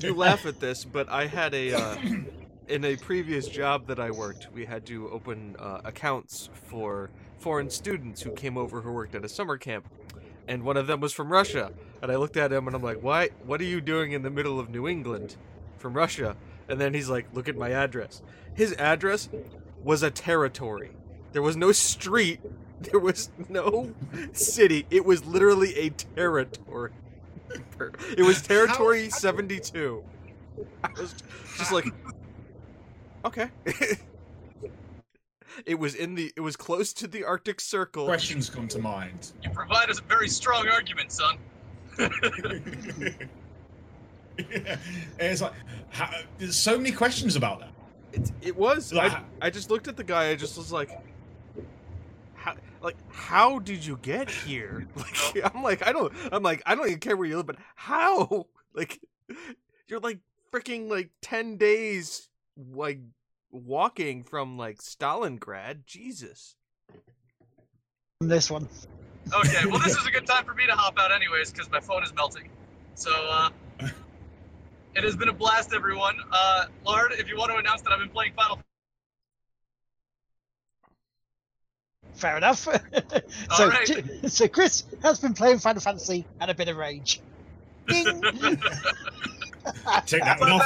You laugh at this, but I had a uh, in a previous job that I worked, we had to open uh, accounts for foreign students who came over who worked at a summer camp, and one of them was from Russia. And I looked at him and I'm like, "Why? What are you doing in the middle of New England, from Russia?" And then he's like, "Look at my address." His address was a territory. There was no street. There was no city. It was literally a territory. It was territory 72. I was just like, okay. it was in the. It was close to the Arctic Circle. Questions come to mind. You provide us a very strong argument, son. Yeah. It's like how, there's so many questions about that. It, it was. Like- I, I just looked at the guy. I just was like, how, like, how did you get here? Like, I'm like, I don't. I'm like, I don't even care where you live, but how? Like, you're like freaking like ten days like walking from like Stalingrad. Jesus. This one. Okay, well, this is a good time for me to hop out, anyways, because my phone is melting. So, uh, it has been a blast, everyone. Uh, Lard, if you want to announce that I've been playing Final Fair enough. so, Alright. So Chris has been playing Final Fantasy and a bit of rage. Ding. Take that one off.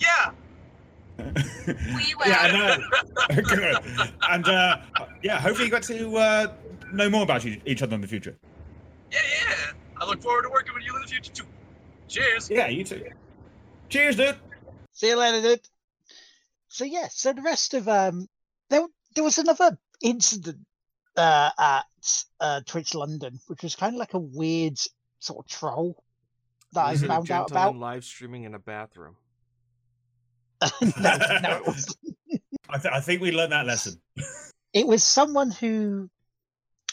Yeah. We will. yeah, I know. Good. And uh, yeah, hopefully you got to uh, know more about each each other in the future. Yeah, yeah. I look forward to working with you in the future too. Cheers. Yeah, you too. Cheers, dude. See you later, dude. So yeah, so the rest of um, there there was another incident uh, at uh, Twitch London, which was kind of like a weird sort of troll that I Was it a found out about. live streaming in a bathroom. no, no, it was I, th- I think we learned that lesson. it was someone who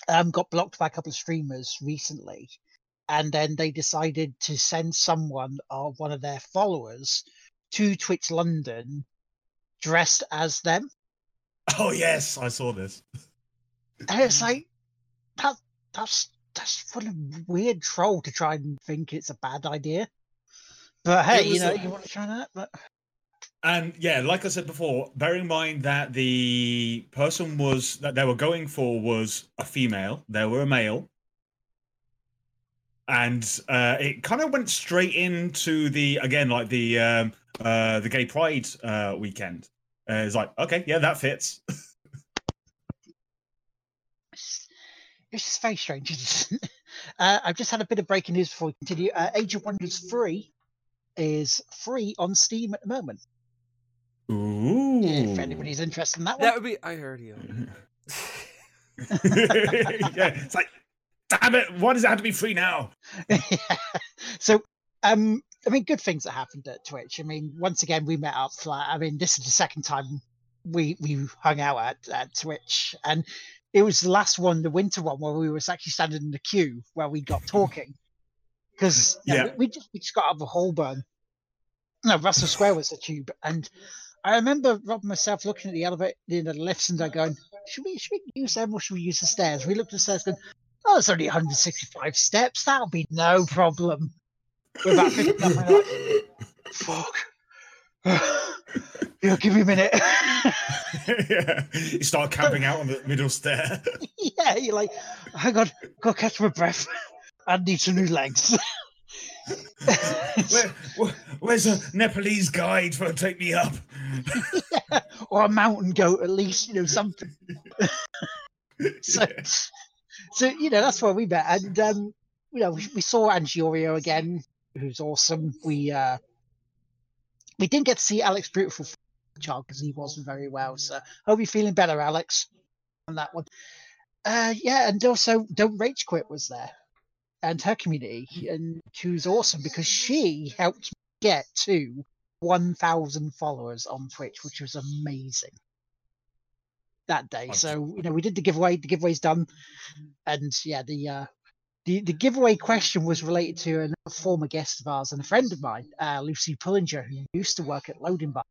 um, got blocked by a couple of streamers recently, and then they decided to send someone or one of their followers to Twitch London dressed as them. Oh yes, I saw this. And it's like that that's that's full of weird troll to try and think it's a bad idea. But hey, you know, a- you want to try that? But And yeah, like I said before, bear in mind that the person was that they were going for was a female. They were a male. And uh, it kind of went straight into the again like the um, uh, the gay pride uh, weekend. Uh, it's like okay, yeah, that fits. it's, just very strange. uh, I've just had a bit of breaking news before we continue. Uh, Age of Wonders 3 is free on Steam at the moment. Ooh. If anybody's interested in that one. That would be. I heard you. yeah, it's like, damn it! Why does it have to be free now? yeah. so um i mean good things that happened at twitch i mean once again we met up flat i mean this is the second time we we hung out at, at twitch and it was the last one the winter one where we was actually standing in the queue where we got talking because Yeah. we, we just we just got out of a holborn no russell square was the tube and i remember rob and myself looking at the elevator the lifts and they're going should we should we use them or should we use the stairs we looked at the stairs going oh it's only 165 steps that'll be no problem we're about 50 up, and like, fuck. yeah, give me a minute. yeah. You start camping out on the middle stair. yeah, you're like, hang on, go catch my breath. I need some new legs. Where, where- where's a Nepalese guide for take me up? or a mountain goat, at least, you know, something. So, so you know, that's where we met. And, um, you know, we, we saw Angiorio again, who's awesome. We, uh, we didn't get to see Alex Beautiful child because he wasn't very well. So hope you're feeling better, Alex, on that one. Uh, yeah, and also Don't Rage Quit was there, and her community, and she was awesome because she helped me get to 1,000 followers on Twitch, which was amazing. that day. So you know, we did the giveaway. The giveaway's done, and yeah, the uh, the the giveaway question was related to a former guest of ours and a friend of mine, uh, Lucy Pullinger, who used to work at Loading Bar.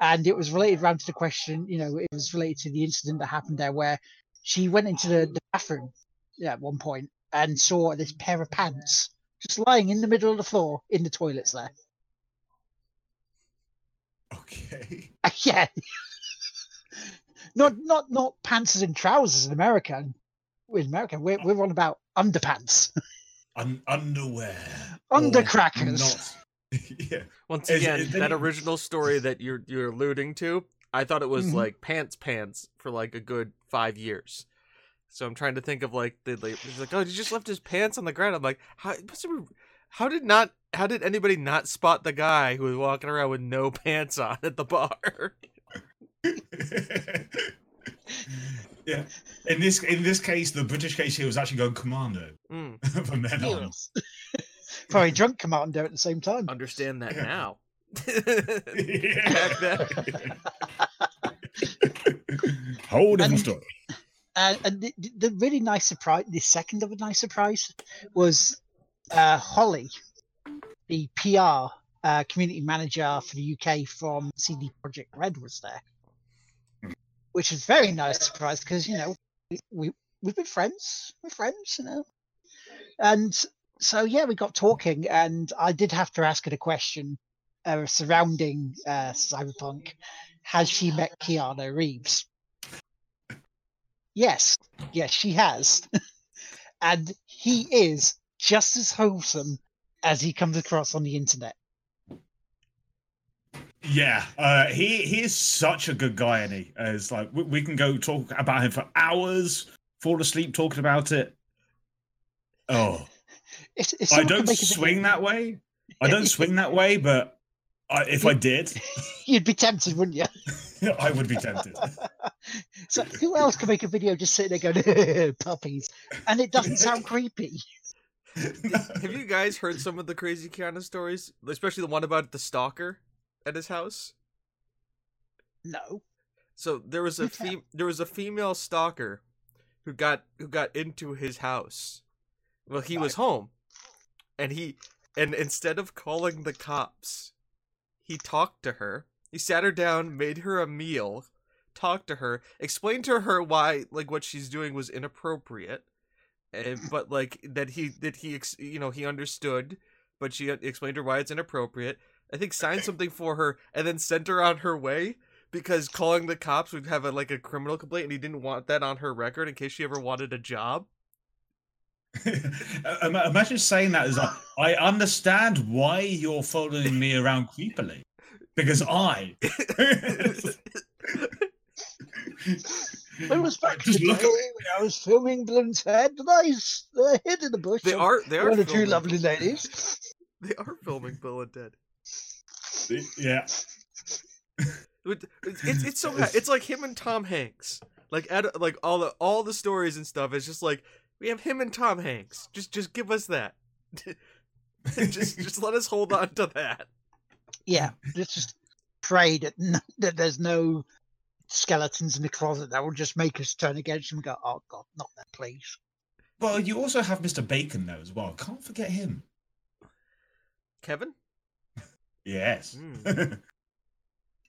And it was related around to the question, you know, it was related to the incident that happened there where she went into the, the bathroom yeah, at one point and saw this pair of pants just lying in the middle of the floor in the toilets there. Okay. yeah. not not not pants as in trousers in America. In America, we're we're on about underpants, Un- underwear. undercrackers. Not. yeah. Once again, is- then that you- original story that you're you're alluding to, I thought it was Mhm. like pants pants for like a good five years. So I'm trying to think of like the like, he's like oh he just left his pants on the ground. I'm like how must have been- how did not how did anybody not spot the guy who was walking around with no pants on at the bar? yeah. In this in this case, the British case here was actually going commando Mm, from then on. Yes. Probably drunk commando at the same time. understand that now. Yeah. Back then. Whole different And- story. And, and the, the really nice surprise, the second of a nice surprise, was uh, Holly, the PR uh, community manager for the UK from CD Projekt Red, was there, which was very nice surprise because you know we, we we've been friends, we're friends, you know, and so yeah, we got talking, and I did have to ask her the question uh, surrounding uh, Cyberpunk: Has she met Keanu Reeves? Yes, yes, she has. and he is just as wholesome as he comes across on the internet. Yeah, uh, he he is such a good guy, and he as like we, we can go talk about him for hours, fall asleep talking about it. Oh, If, if I don't make a video- swing that way. I don't swing that way, but I, if I did, You'd be tempted, wouldn't you? I would be tempted. So who else can make a video just sitting there going puppies, and it doesn't sound creepy? Have you guys heard some of the crazy Keanu stories, especially the one about the stalker at his house? No. So there was a fem- there was a female stalker who got who got into his house. Well, he was home, and he and instead of calling the cops, he talked to her. He sat her down, made her a meal, talked to her, explained to her why like what she's doing was inappropriate, and, but like that he that he ex- you know he understood, but she explained to her why it's inappropriate. I think signed something for her and then sent her on her way because calling the cops would have a, like a criminal complaint and he didn't want that on her record in case she ever wanted a job. Im- Imagine saying that as like, I understand why you're following me around creepily, because I. I was back Just in look day when I was filming Balloon's Head, and I s- uh, hid in the bush. they are they are one or two lovely ladies. they are filming Bill and Ted. yeah. It's it's, it's so ha- it's like him and Tom Hanks. Like at, like all the all the stories and stuff. It's just like we have him and Tom Hanks. Just just give us that. just just let us hold on to that. Yeah, let's just pray that, n- that there's no skeletons in the closet that will just make us turn against him and go, oh God, not that, please. Well, you also have Mr. Bacon there as well. Can't forget him. Kevin. Yes. Mm.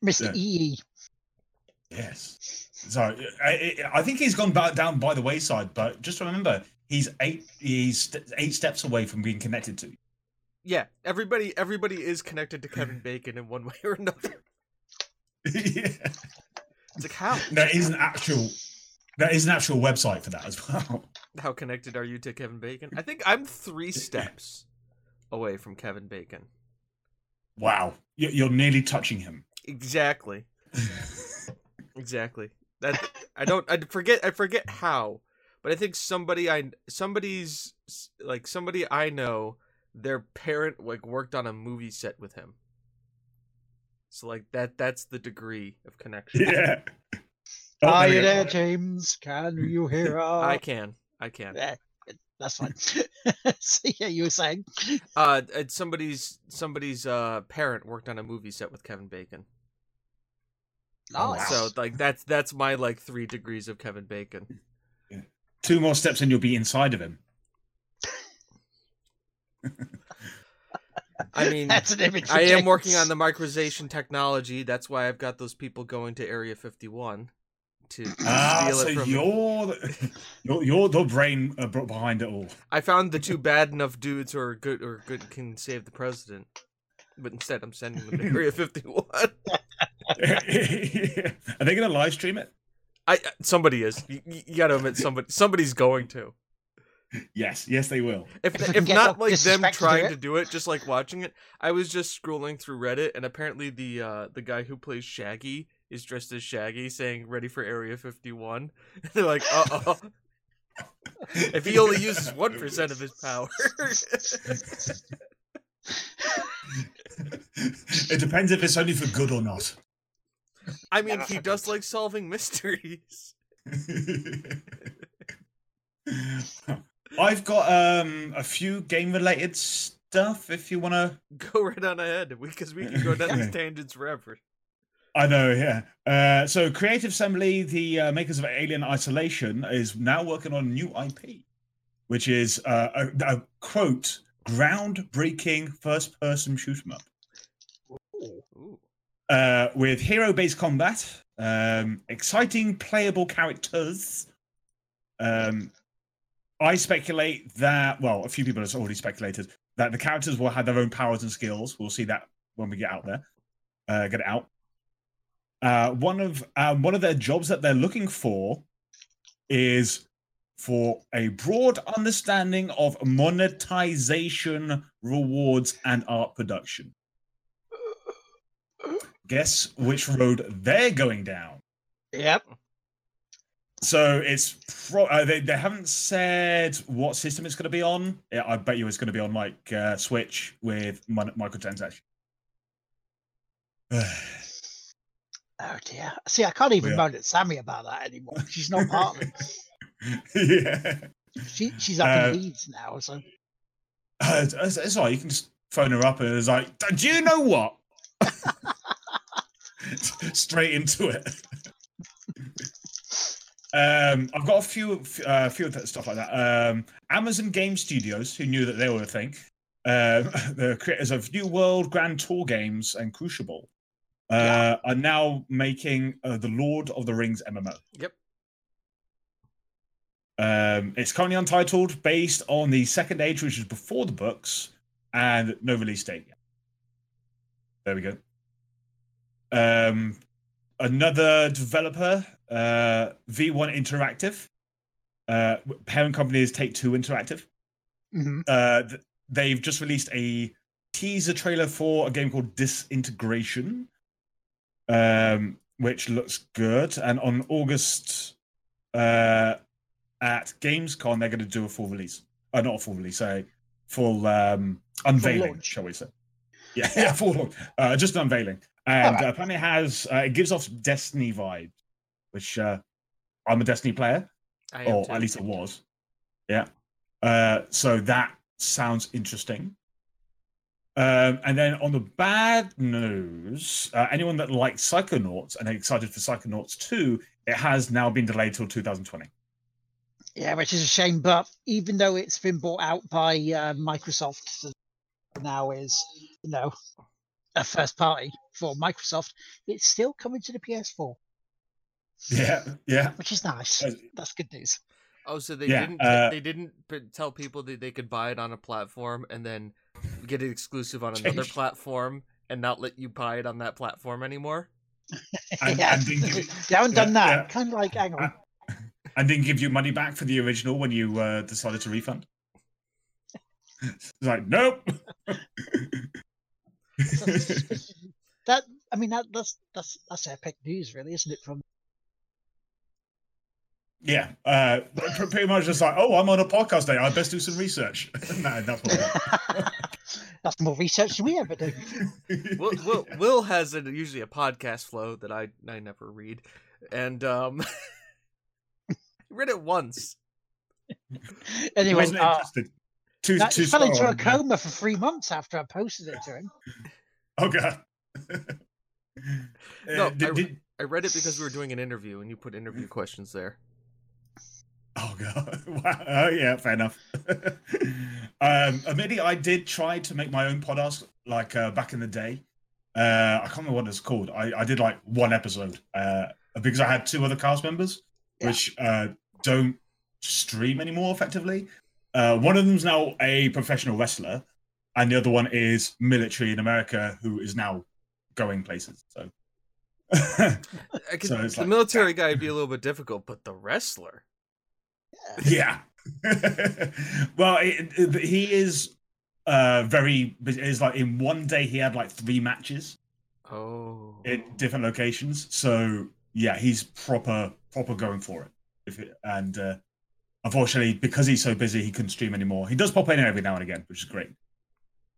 Mr. Yeah. EE. yes. So I, I I think he's gone back down by the wayside, but just remember, he's eight he's eight steps away from being connected to. Yeah, everybody everybody is connected to Kevin Bacon in one way or another. yeah. It's like how There is an actual there is an actual website for that as well. how connected are you to Kevin Bacon? I think I'm three steps away from Kevin Bacon. Wow, You- you're nearly touching him. Exactly. Exactly. That I don't I forget I forget how, but I think somebody I somebody's like somebody I know their parent like worked on a movie set with him. So like that that's the degree of connection. yeah. Oh, Are you there, James? Can you hear us? I can. I can. Yeah, that's fine. so, yeah, you were saying. Uh somebody's somebody's uh parent worked on a movie set with Kevin Bacon. Oh, Nice. So like that's that's my like three degrees of Kevin Bacon. Two more steps and you'll be inside of him. I mean, That's an image. I am working on the micronization technology. That's why I've got those people going to Area 51 to, to Ah, steal so it from. me. you're, the- you're you're the brain uh, behind it all. I found the two bad enough dudes who are good or good can save the president, but instead I'm sending them to Area 51. Are they going to live stream it? I somebody is. You, you got to admit somebody somebody's going to. Yes, yes, they will. If If if, not like them Disrespect to do trying to do it, just like watching it. I was just scrolling through Reddit, and apparently the uh the guy who plays Shaggy is dressed as Shaggy, saying "Ready for Area 51." They're like, "Uh oh." if he only uses one percent of his power. it depends if it's only for good or not. I mean, he does like solving mysteries. I've got um a few game related stuff if you want to Go right on ahead, because we, can go down these tangents forever. I know, yeah. Uh, so, Creative Assembly, the uh, makers of Alien Isolation, is now working on a new IP, which is uh, a, a quote groundbreaking first-person shoot 'em up Ooh. uh, with hero-based combat, um, exciting playable characters. Um, I speculate that well, a few people have already speculated that the characters will have their own powers and skills. We'll see that when we get out there, uh, get it out. Uh, one of um, one of their jobs that they're looking for is for a broad understanding of monetization, rewards, and art production. Guess which road they're going down. Yep. So it's pro- uh, they they haven't said what system it's going to be on. Yeah, I bet you it's going to be on like uh, Switch with mon- microtransaction. Oh dear. See, I can't even Yeah. moan at Sammy about that anymore. She's not part of it. yeah, She, she's up Uh, in Leeds now, so uh, it's, it's, all right. You can just phone her up and it's like, do you know what? Straight into it. Um, I've got a few, uh, few of that stuff like that. Um, Amazon Game Studios, who knew that they were a thing, uh, the creators of New World, Grand Tour Games, and Crucible, uh, are now making uh, the Lord of the Rings MMO. Yep. Um, it's currently untitled, based on the Second Age, which is before the books, and no release date yet. There we go. Um, another developer, uh, V1 Interactive. Uh, parent company is Take Two Interactive. mhm. Uh, they've just released a teaser trailer for a game called Disintegration, um, which looks good. And on August uh, at Gamescom, they're going to do a full release. Uh, not a full release, a full um, unveiling, launch. shall we say? Yeah, yeah, full launch. Uh, just unveiling, and Alright. uh, apparently it has uh, it gives off Destiny vibes, which uh, I'm a Destiny player I or at least it was. Yeah. Uh, so that sounds interesting. Um, and then on the bad news, uh, anyone that likes Psychonauts and are excited for Psychonauts 2, it has now been delayed till 2020. yeah, which is a shame. But even though it's been bought out by uh, Microsoft, now is you know a first party for Microsoft, it's still coming to the PS4, Yeah, yeah. which is nice. Uh, That's good news. Oh, so they Yeah, didn't uh, they didn't tell people that they could buy it on a platform and then get it exclusive on another Change. platform and not let you buy it on that platform anymore. And, yeah, and, didn't give, they haven't done yeah, that. yeah. Kind of like, hang on. And didn't give you money back for the original when you uh, decided to refund. it's like, nope. that I mean that that's that's that's epic news, really, isn't it? From Yeah, uh, pretty much just like, oh, I'm on a podcast day. I best do some research. no, that's what. that's more research than we ever do. Will, Will, Will has a, usually a podcast flow that I I never read, and um, read it once. He Anyway, wasn't uh, interested. Too, that, too he fell into a on- coma for three months after I posted it to him. Oh god. No, Uh, did- I- did- I read it because we were doing an interview and you put interview questions there. Oh god! Wow. Oh yeah, fair enough. um, admittedly, I did try to make my own podcast like uh, back in the day. Uh, I can't remember what it's called. I, I did like one episode uh, because I had two other cast members, Yeah. which uh, don't stream anymore effectively. Uh, one of them's now a professional wrestler, and the other one is military in America who is now going places. So. So it's the like- military guy would be a little bit difficult, but the wrestler. Yeah well it, it- he is uh very is like in one day he had like three matches Oh. in different locations so yeah he's proper proper going for it if it and uh unfortunately because he's so busy he couldn't stream anymore he does pop in every now and again which is great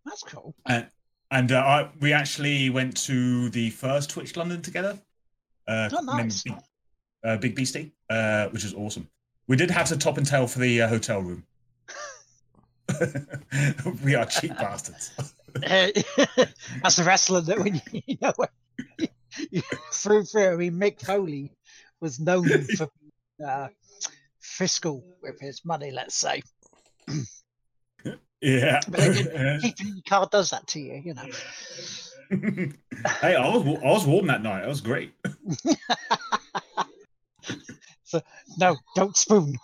That's cool. and uh, I, we actually went to the first twitch london together uh Oh, nice. Big, uh, Big Beastie, uh, which is awesome. We did have to top and tail for the uh, hotel room. we are cheap bastards. Uh, That's a wrestler that when you, you know through through. I mean, Mick Foley was known for uh, fiscal with his money. Let's say, Yeah. But keeping your car does that to you. You know. hey, I was I was warm that night. It was great. No, don't spoon.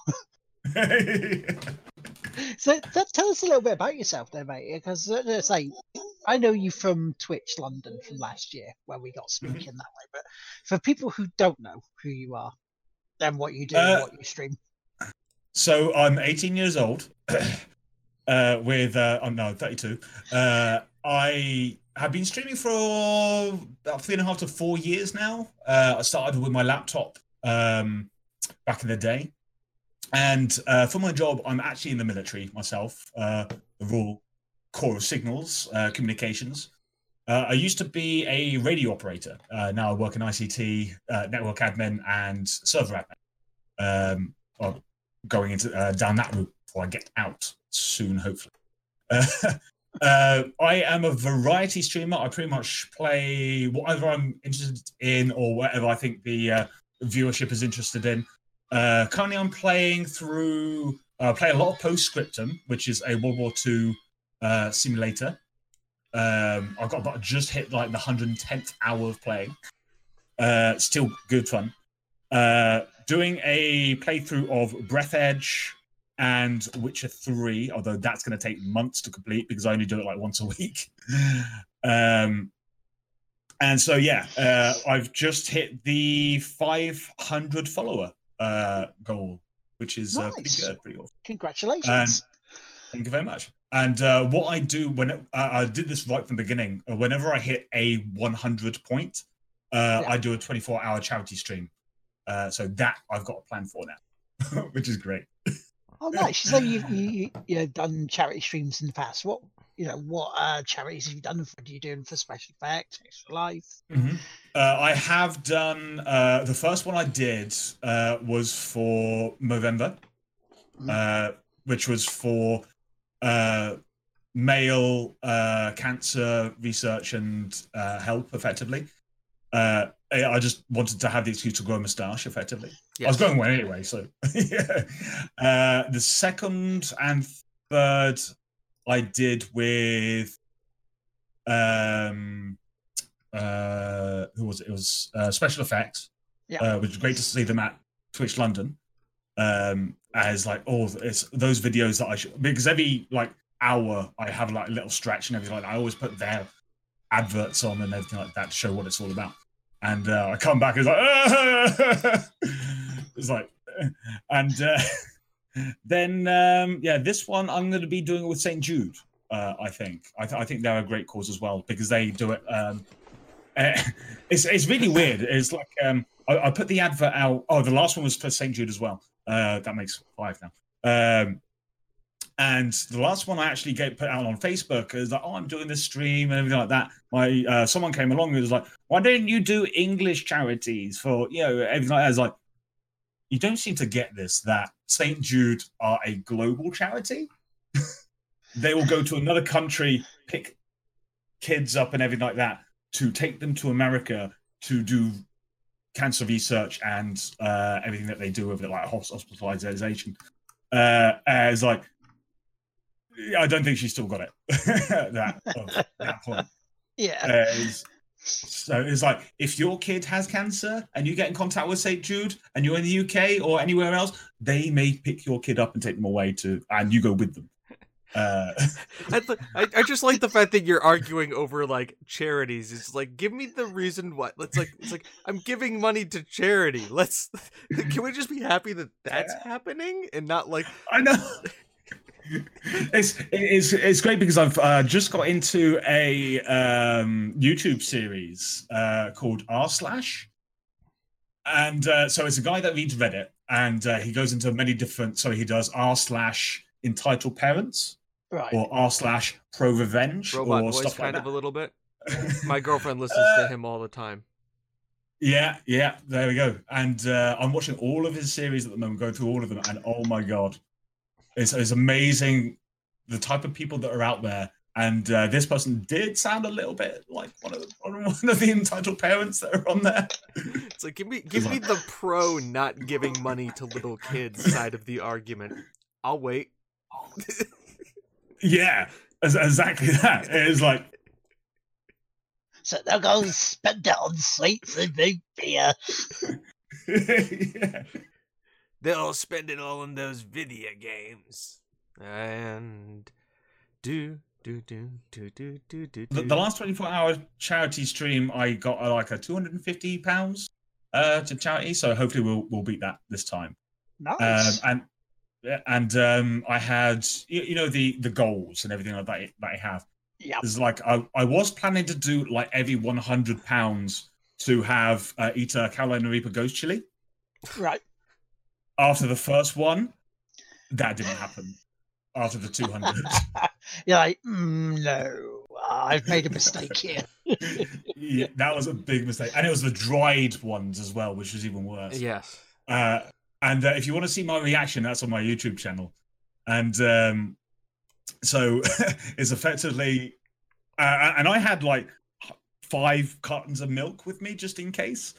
So tell us a little bit about yourself there, mate. Because uh, let's say I know you from Twitch London from last year, where we got Mm-hmm. speaking that way. But for people who don't know who you are, then what you do, Uh, what you stream. so I'm 18 years old. uh, with uh, oh no, 32. Uh, I have been streaming for about three and a half to four years now. Uh, I started with my laptop um, back in the day, and uh, for my job, I'm actually in the military myself, uh, the Royal Corps of Signals uh, Communications. Uh, I used to be a radio operator. Uh, now I work in ICT, uh, network admin, and server admin. Um, or going into down that route before I get out soon, hopefully. I am a variety streamer. I pretty much play whatever I'm interested in or whatever I think the viewership is interested in. Uh, currently, I'm playing through. I play a lot of Postscriptum, which is a World War II uh, simulator. Um, I've got about just hit like the 110th hour of playing. Uh, still good fun. Uh, doing a playthrough of Breathedge and Witcher 3, although that's going to take months to complete because I only do it like once a week. Um, and so, yeah, uh, I've just hit the 500 follower uh, goal, which is uh, pretty good, pretty awesome. Congratulations. Thank you very much. And uh, what I do when uh, I did this right from the beginning, uh, whenever I hit a 100 point, uh, Yeah. I do a 24 hour charity stream. Uh, so that I've got a plan for now, which is great. oh, nice. So you've you, you, you've done charity streams in the past. What you know? What uh, charities have you done? For, do you do them for Special Effects, Extra Life? Uh, I have done uh, the first one I did uh, was for Movember, uh, which was for uh, male uh, cancer research and uh, help, effectively. Uh, I just wanted to have the excuse to grow a moustache, effectively. I was going away anyway, so yeah. Uh, the second and third I did with um uh who was it? It was uh, special effects. Yeah. Uh, which was great to see them at Twitch London. Um as like oh it's those videos that I should because every like hour I have like a little stretch and everything like that. I always put their adverts on and everything like that to show what it's all about. And uh, I come back and it's like it's like and uh, then um yeah this one i'm going to be doing it with st jude uh i think. I, th- I think they're a great cause as well because they do it um eh, it's it's really weird. It's like um I, I put the advert out. Oh the last one was for st jude as well. Uh that makes five now. Um and the last one I actually get put out on Facebook is like, oh, I'm doing this stream and everything like that. My uh, someone came along and was like, why didn't you do English charities for you know everything like that? I was like, you don't seem to get this that St. Jude are a global charity. they will go to another country, pick kids up and everything like that to take them to America to do cancer research and uh, everything that they do with it, like hospitalization. Uh, as like, I don't think she's still got it. that, of that point. Yeah. So it's like if your kid has cancer and you get in contact with St. Jude and you're in the UK or anywhere else, they may pick your kid up and take them away to, and you go with them. Uh, I, th- I I just like the fact that you're arguing over like charities. It's like give me the reason what. Let's like it's like I'm giving money to charity. Let's can we just be happy that that's happening and not like I know. it's it's it's great because I've uh, just got into a um, YouTube series uh, called R slash, and uh, so it's a guy that reads Reddit, and uh, he goes into many different. So he does R slash entitled parents Right. or R slash pro revenge robot or voice stuff kind like of a little bit? My girlfriend listens Uh, to him all the time. Yeah, yeah, there we go. And uh, I'm watching all of his series at the moment, going through all of them, and oh my god, it's, it's amazing the type of people that are out there. And uh, this person did sound a little bit like one of the, one of the entitled parents that are on there. It's like give me give me the pro not giving money to little kids side of the argument. I'll wait. Yeah, exactly that. It is like, So they'll go and spend it on sweets and big beer. yeah. They'll spend it all on those video games. And do do do do do do do. The, the last 24 hour charity stream, I got uh, like a 250 pounds uh, to charity, so hopefully we'll we'll beat that this time. um, Nice. and and um, I had you, you know the the goals and everything like that that I have. yeah. It's like I, I was planning to do like every 100 pounds to have uh, eat a Carolina Reaper ghost chili. Right. After the first one, that didn't happen. After the 200, You're like, mm, no, I've made a mistake here. yeah, that was a big mistake, and it was the dried ones as well, which was even worse. yes. Uh, and uh, if you want to see my reaction, that's on my YouTube channel. And um, so it's effectively, uh, and I had like five cartons of milk with me just in case.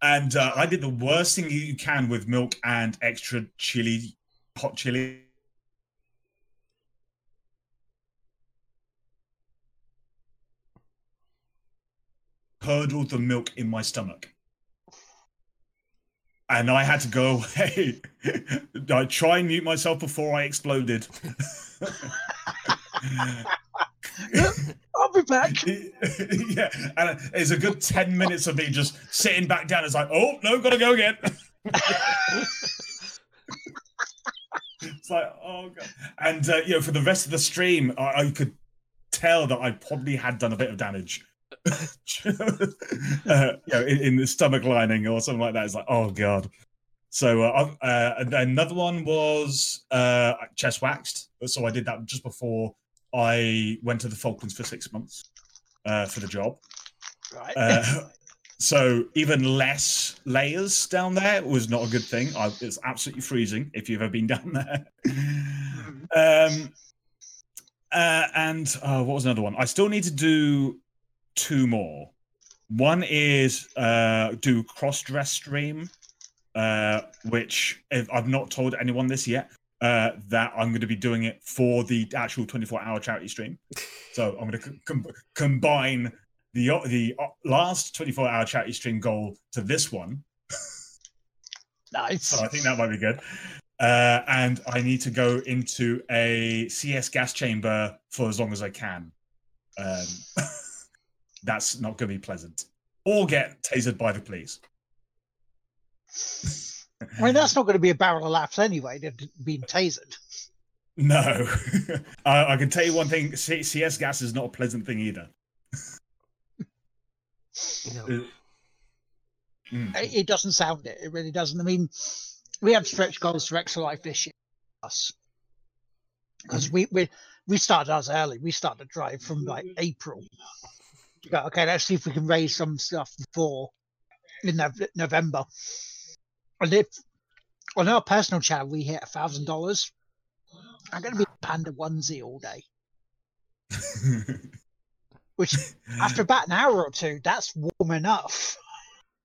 And uh, I did the worst thing you can with milk and extra chili, hot chili. Curdled the milk in my stomach and I had to go away. I try and mute myself before I exploded. I'll be back. yeah, and it's a good ten minutes of me just sitting back down. It's like, oh no, gotta go again. it's like, oh god. And uh, you know, for the rest of the stream, I, I could tell that I probably had done a bit of damage. uh, you know, in, in the stomach lining or something like that. It's like, oh god. So uh, uh, another one was uh, chest waxed. So I did that just before I went to the Falklands for six months uh, for the job. Right. Uh, so even less layers down there was not a good thing. I, it's absolutely freezing if you've ever been down there. um, uh, and uh, what was another one? I still need to do two more. One is uh, do cross dress stream, uh, which if I've not told anyone this yet. Uh, that I'm going to be doing it for the actual 24 hour charity stream. So I'm going to com- combine the the last 24 hour charity stream goal to this one. nice. So I think that might be good. Uh, and I need to go into a CS gas chamber for as long as I can. Um, that's not going to be pleasant. Or get tasered by the police. I mean, that's not going to be a barrel of laughs anyway. They've been tasered. No, I, I can tell you one thing: C- CS gas is not a pleasant thing either. No. Uh, mm. It, it doesn't sound it. It really doesn't. I mean, we have stretch goals for extra life this year. Us, because we we we started ours early. We started to drive from like April. Go, okay, let's see if we can raise some stuff before in Nov- November. And if on our personal channel we hit a thousand dollars, I'm going to be panda onesie all day. Which after about an hour or two, that's warm enough.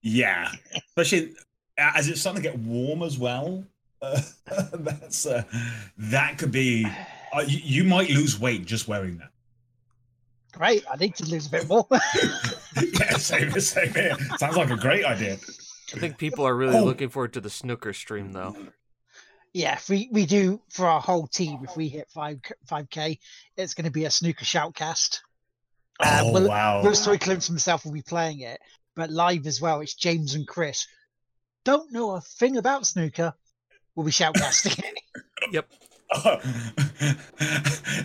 Yeah, especially uh, as it's starting to get warm as well. Uh, that's uh, that could be. Uh, you, you might lose weight just wearing that. Great. I need to lose a bit more. yeah, same, same here. Sounds like a great idea. I think people are really Oh. looking forward to the snooker stream though. yeah, if we, we do for our whole team, if we hit five five k, it's going to be a snooker shoutcast. Uh, oh Will- wow! Will Story Clips himself will be playing it, but live as well. It's James and Chris. Don't know a thing about snooker. We'll be shoutcasting it. Yep.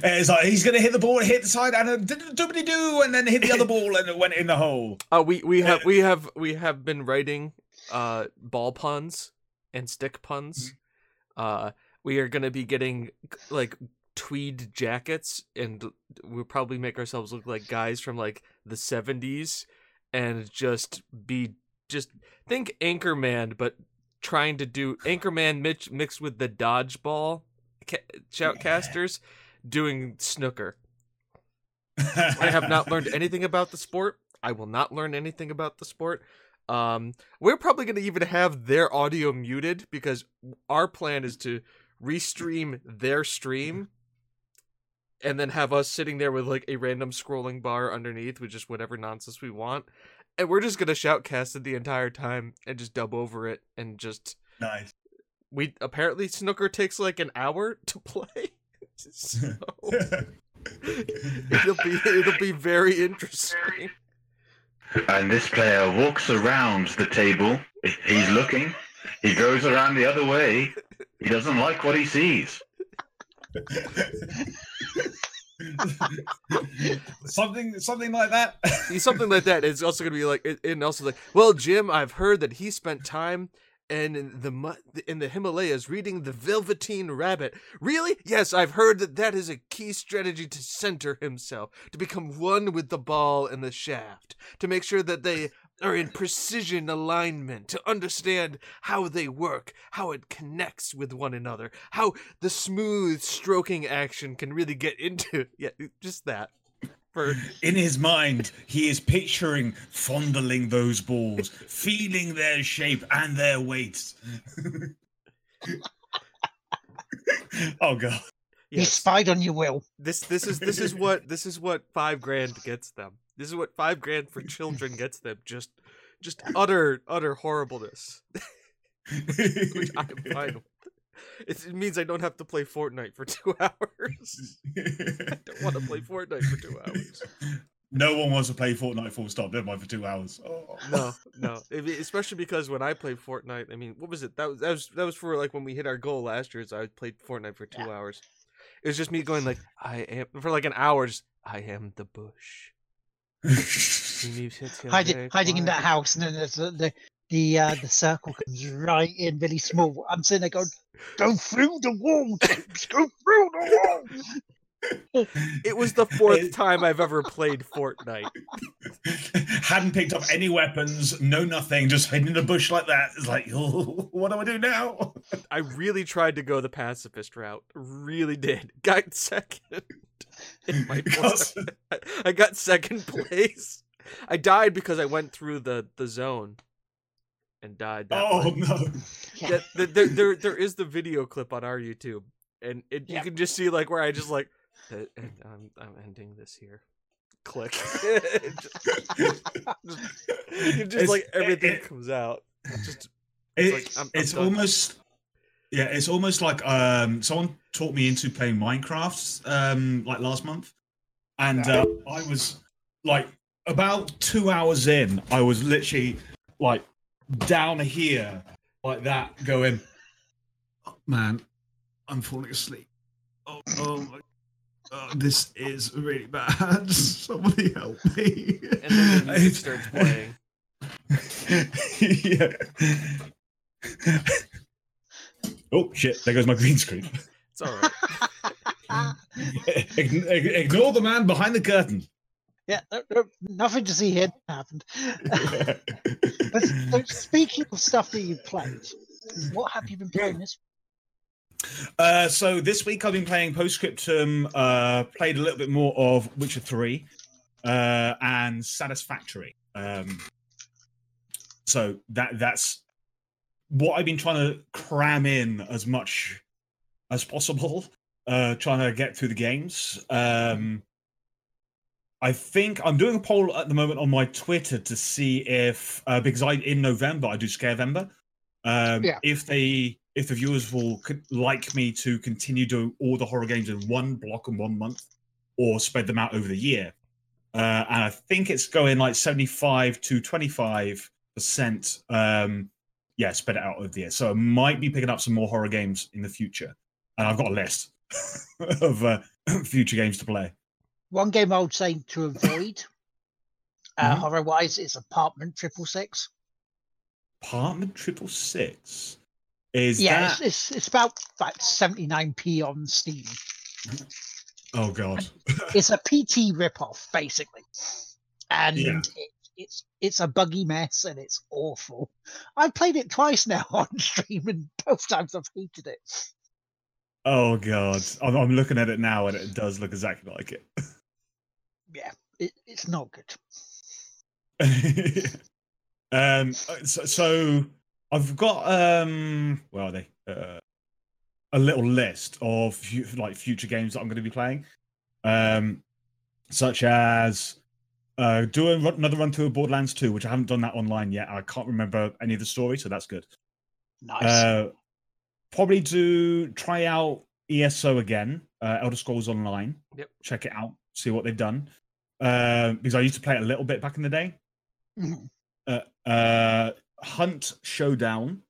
It's like he's gonna hit the ball, hit the side, and a doobity doo, and then hit the other ball, and it went in the hole. Uh, we we have we have we have been writing uh ball puns and stick puns. Uh, we are gonna be getting like tweed jackets, and we'll probably make ourselves look like guys from like the seventies, and just be just think Anchorman, but trying to do Anchorman mix, mixed with the dodgeball ca- shoutcasters doing snooker. I have not learned anything about the sport. I will not learn anything about the sport. Um, we're probably going to even have their audio muted because our plan is to restream their stream and then have us sitting there with like a random scrolling bar underneath with just whatever nonsense we want. And we're just going to shoutcast it the entire time and just dub over it and just Nice. we apparently snooker takes like an hour to play. so it'll be it'll be very interesting. And this player walks around the table. He's looking. He goes around the other way. He doesn't like what he sees. something, something like that. something like that. It's also gonna be like, it- and also like, well, Jim, I've heard that he spent time and in the in the Himalayas reading the Velveteen Rabbit. Really? Yes, I've heard that that is a key strategy to center himself, to become one with the ball and the shaft, to make sure that they are in precision alignment, to understand how they work, how it connects with one another, how the smooth stroking action can really get into. Yeah, just that. For In his mind, he is picturing fondling those balls, feeling their shape and their weights. oh god. He yes. spied on you, Will. This this is this is what this is what five grand gets them. This is what five grand for children gets them. Just just utter utter horribleness, which I'm fine with. It, it means I don't have to play Fortnite for two hours. I don't want to play Fortnite for two hours. No one wants to play Fortnite full stop, never mind for two hours. Oh. No, no. I especially because when I played Fortnite, I mean, what was it? That was that was that was for like when we hit our goal last year. Is I played Fortnite for two hours. It was just me going like, I am for like an hour. Just I am the bush. He moves hits him Hiding, hiding in that house, and then there's the the the, uh, the circle comes right in really small. I'm sitting there going, "Go through the wall, James. Go through the wall." It was the fourth time I've ever played Fortnite. Hadn't picked up any weapons, no nothing, just hidden in a bush like that. It's like, oh, what do I do now? I really tried to go the pacifist route. Really did. Got second. in my Because- I- I got second place. I died because I went through the the zone and died. That oh way. no. Yeah, the, there, there, there is the video clip on our YouTube, and it, Yeah. you can just see like where I just like, "Uh, and I'm, I'm ending this here. Click. just, just, It's- like everything it- comes out. It's Just It- like, I'm- I'm it's almost yeah it's almost like um someone taught me into playing minecraft um like last month and uh, i was like about two hours in i was literally like down here like that going "Oh, man i'm falling asleep oh, oh my oh, this is really bad somebody help me and then the music starts playing. yeah. oh shit! There goes my green screen. It's all right. Ign- ig- Ignore the man behind the curtain. Yeah, no, no, nothing to see here happened. But so speaking of stuff that you've played, what have you been playing this? uh, so this week I've been playing Postscriptum. Uh, played a little bit more of Witcher Three. uh, and Satisfactory. Um, so that that's what I've been trying to cram in as much as possible, uh, trying to get through the games. Um, I think I'm doing a poll at the moment on my Twitter to see if uh, because I in November I do Scarevember. Um, Yeah. If they if the viewers will like me to continue doing all the horror games in one block and one month, or spread them out over the year. Uh, and I think it's going like 75 to 25 percent. Um, yeah, spread it out over the year. So I might be picking up some more horror games in the future, and I've got a list of uh, future games to play. One game I would say to avoid, uh, Mhm. horror wise, is Apartment Triple Six. Apartment triple six. Is Yeah, that? it's, it's it's about like 79p on Steam. Oh god. It's a PT ripoff, basically, and Yeah. it, it's it's a buggy mess and it's awful. I've played it twice now on stream, and both times I've hated it. Oh god. I'm, I'm looking at it now, and it does look exactly like it. Yeah, it, it's not good. um so, so i've got um where are they uh, a little list of like future games that i'm going to be playing um such as uh doing another run through of borderlands 2 which i haven't done that online yet i can't remember any of the story so that's good Nice. uh probably do try out eso again uh elder scrolls online Yep. check it out see what they've done uh, because i used to play it a little bit back in the day Mhm. uh, uh hunt showdown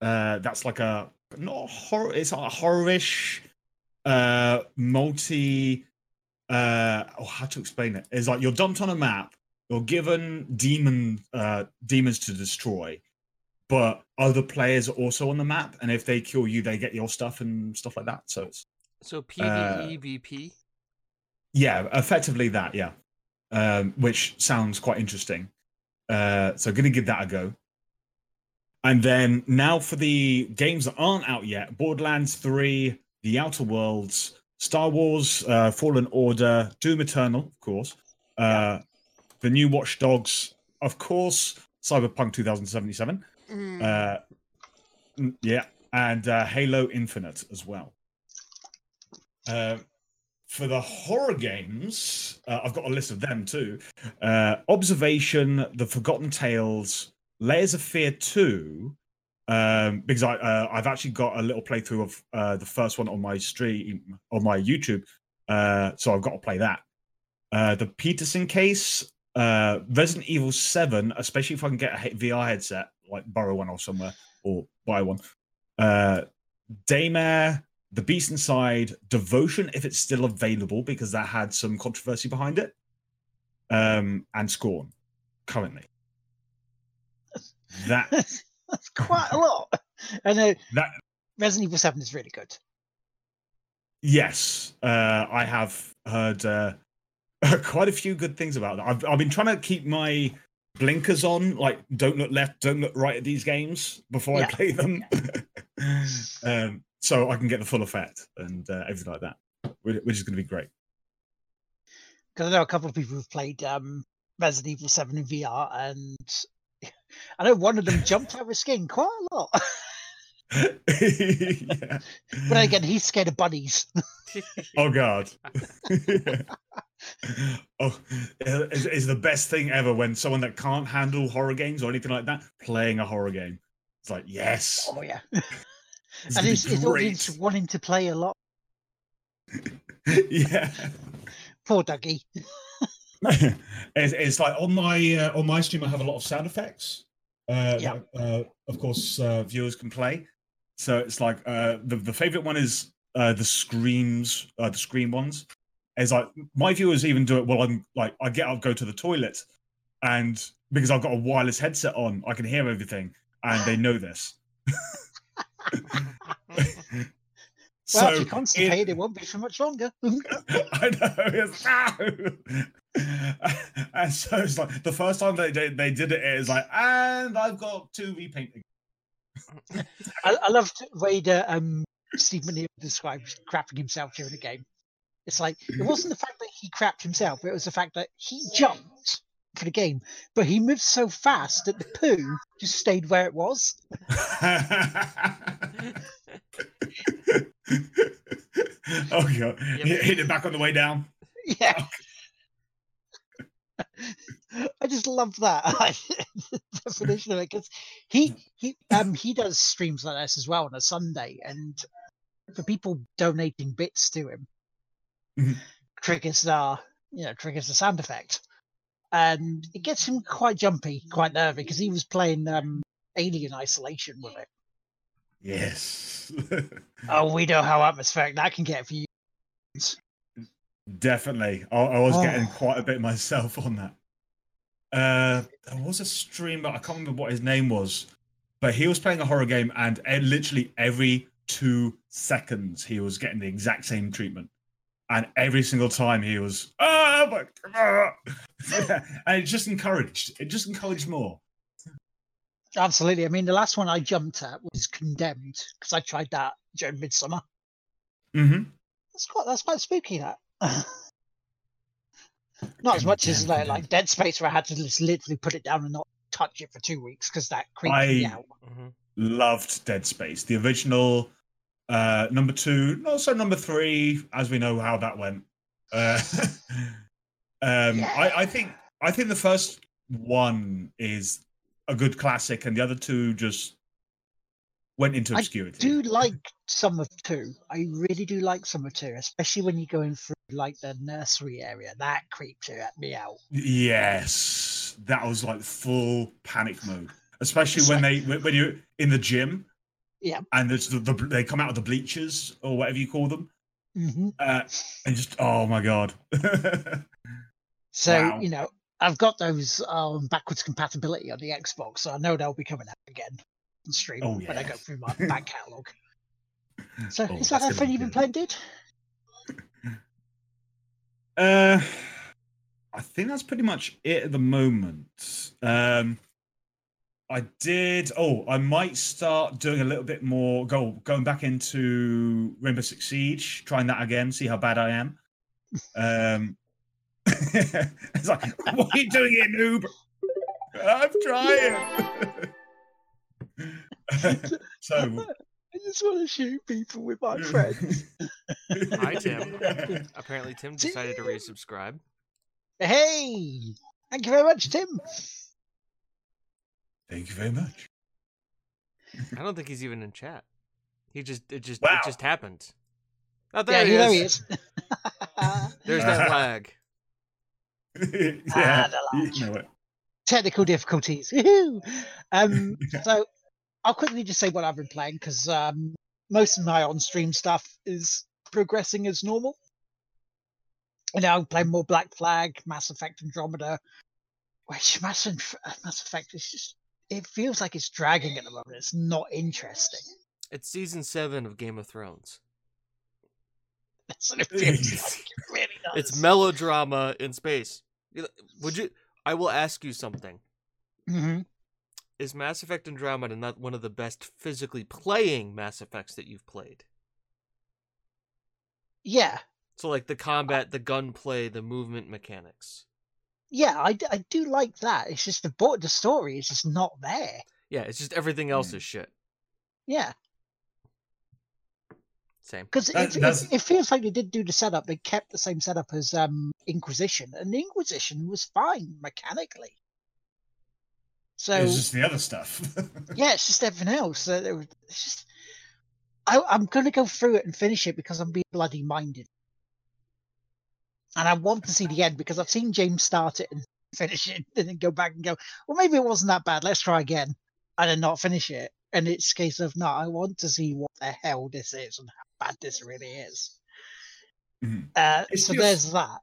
uh that's like a not horror it's like a horrorish uh multi uh oh how to explain it it's like you're dumped on a map you're given demon uh demons to destroy but other players are also on the map and if they kill you they get your stuff and stuff like that so it's So Uh, PvE VP. Yeah effectively that yeah. Um which sounds quite interesting. Uh so gonna give that a go. And then now for the games that aren't out yet borderlands 3 the outer worlds star wars uh fallen order doom eternal of course uh the new watch dogs of course cyberpunk 2077 Mm. uh mm, yeah and uh halo infinite as well. Uh, for the horror games, uh, I've got a list of them too. Uh, Observation, The Forgotten Tales, Layers of Fear 2, um, because I, uh, I've actually got a little playthrough of uh, the first one on my stream, on my YouTube. Uh, so I've got to play that. Uh, the Peterson case, uh, Resident Evil 7, especially if I can get a VR headset, like borrow one off somewhere or buy one. Uh, Daymare, The Beast Inside, Devotion, if it's still available, because that had some controversy behind it, um, and Scorn, currently. That That's quite a lot. And uh, that Resident Evil 7 is really good. yes, uh, I have heard uh, quite a few good things about that. I've I've been trying to keep my blinkers on, like don't look left, don't look right at these games before I play them, um, so I can get the full effect and uh, everything like that, which is going to be great. Because I know a couple of people who've played um, Resident Evil 7 in VR, and I know one of them jumped out of his skin quite a lot. yeah. but again, he's scared of bunnies. Oh God. oh, it's the best thing ever when someone that can't handle horror games or anything like that playing a horror game. It's like yes, Oh, yeah. It's and his, his audience wanting to play a lot. yeah. Poor Dougie. it's, it's like on my uh, on my stream, I have a lot of sound effects. Uh, Yeah. uh, of course, uh, viewers can play. So it's like uh, the the favorite one is uh, the screams, uh, the scream ones. It's like my viewers even do it while I'm like I get up, go to the toilet, and because I've got a wireless headset on, I can hear everything, and they know this. Well, if you're constipated, it it, won't be for much longer. I know. It's, and so it's like the first time they did, they did it, it was like, and I've got two repainting. I, I loved the way um, Steve Manil describes crapping himself during the game. It's like it wasn't the fact that he crapped himself, it was the fact that he jumped for the game, but he moved so fast that the poo just stayed where it was. oh god! Yep. Hit, hit it back on the way down. Yeah. I just love that the definition of it because he he um he does streams like this as well on a Sunday, and for people donating bits to him, Mhm. triggers the you know triggers the sound effect, and it gets him quite jumpy, quite nervy because he was playing um Alien Isolation with it. Yes, Oh, we know how atmospheric that can get for you. definitely. I, I was getting Oh. quite a bit myself on that. Uh, there was a streamer. I can't remember what his name was, but he was playing a horror game, and literally every two seconds he was getting the exact same treatment, and every single time he was ah, my God," and it just encouraged. It just encouraged more. Absolutely. I mean, the last one I jumped at was Condemned because I tried that during Midsummer. hmm That's quite that's quite spooky. That. not as much as like, like Dead Space, where I had to just literally put it down and not touch it for two weeks because that creeped me out. Mhm. loved Dead Space. The original, uh, number two, also number three, as we know how that went. Uh, um, I, I think I think the first one is a good classic, and the other two just went into obscurity. I do like some of two. I really do like some of two, especially when you're going through like the nursery area. That creeped at me out. Yes, that was like full panic mode, especially It's when they when when you're in the gym. Yeah. and there's the, the they come out of the bleachers or whatever you call them, hmm uh, and just oh my god. So Wow. you know, I've got those um, backwards compatibility on the Xbox, so I know they'll be coming out again on stream Oh, when I go through my back catalogue. So Oh, is that gonna be everything you've been playing, dude? Uh, I think that's pretty much it at the moment. Um, I did. Oh, I might start doing a little bit more. Go going back into Rainbow Six Siege, trying that again, see how bad I am. Um, it's like, what are you doing here, noob? I'm trying. so, I just want to shoot people with my Yeah. friends. Hi, Tim. Apparently, Tim decided to resubscribe. hey, thank you very much, Tim. Thank you very much. I don't think he's even in chat. He just it just Wow. it just happened. Oh, there you he, know is. he is. There's that lag. yeah, the you know. Technical difficulties. Woohoo! um, so I'll quickly just say what I've been playing because um, most of my on-stream stuff is progressing as normal. And now I'm playing more Black Flag, Mass Effect Andromeda. Which Mass, Enf- uh, Mass Effect is just it feels like it's dragging at the moment. It's not interesting. It's season seven of Game of Thrones. That's what it feels like. It really does. It's melodrama in space. Would you? I will ask you something. Mhm. Is Mass Effect Andromeda not one of the best physically playing Mass Effects that you've played? Yeah, So like the combat, the gunplay, the movement mechanics. Yeah, I, I do like that. It's just the bo- the story is just not there. Yeah, it's just everything else is shit. Yeah, Same. because That- it, it, that's- it feels like they did do the setup. They kept the same setup as um Inquisition, and Inquisition was fine mechanically. So It's just the other stuff. yeah, it's just everything else. Uh, there was- it's just I, I'm going to go through it and finish it because I'm being bloody minded, and I want to see the end because I've seen James start it and finish it, and then go back and go, well, maybe it wasn't that bad. Let's try again, and then not finish it. And it's a case of no, I want to see what the hell this is and how bad this really is. Mhm. Uh, so just- there's that.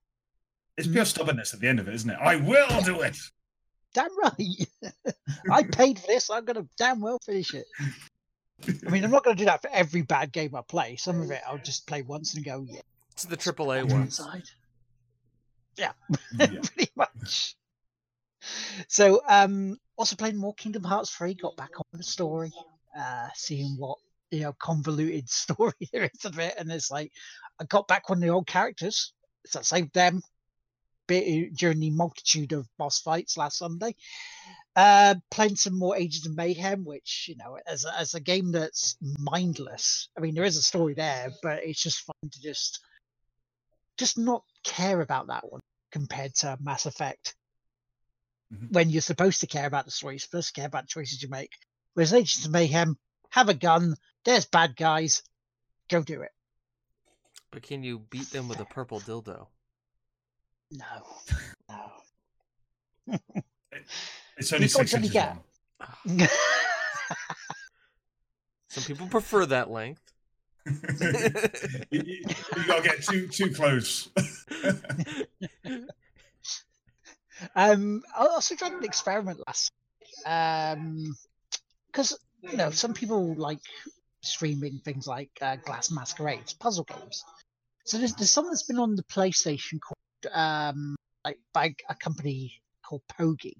it's pure stubbornness at the end of it, isn't it? I will do it. Damn right. I paid for this. I'm going to damn well finish it. I mean, I'm not going to do that for every bad game I play. Some of it I'll just play once and go, yeah, It's the AAA one. inside. Yeah. pretty much. So, um, also playing more Kingdom Hearts 3, got back on the story, uh, seeing what you know convoluted story there is of it, and it's like I got back one of the old characters, so I saved them bit during the multitude of boss fights last Sunday. Uh, playing some more Agents of Mayhem, which you know, as a, as a game that's mindless. I mean, there is a story there, but it's just fun to just just not care about that one compared to Mass Effect. Mhm. When you're supposed to care about the story, you're supposed to care about the choices you make. Whereas Agents of Mayhem, have a gun, there's bad guys, go do it. But can you beat them with a purple dildo? No, no. It's only You've six inches long. Some people prefer that length. you, you, you gotta get too too close. Um, I also tried an experiment last, um, because you know some people like streaming things like uh, Glass Masquerades, puzzle games. So there's, there's something that's been on the PlayStation called um, like by a company called Pogi,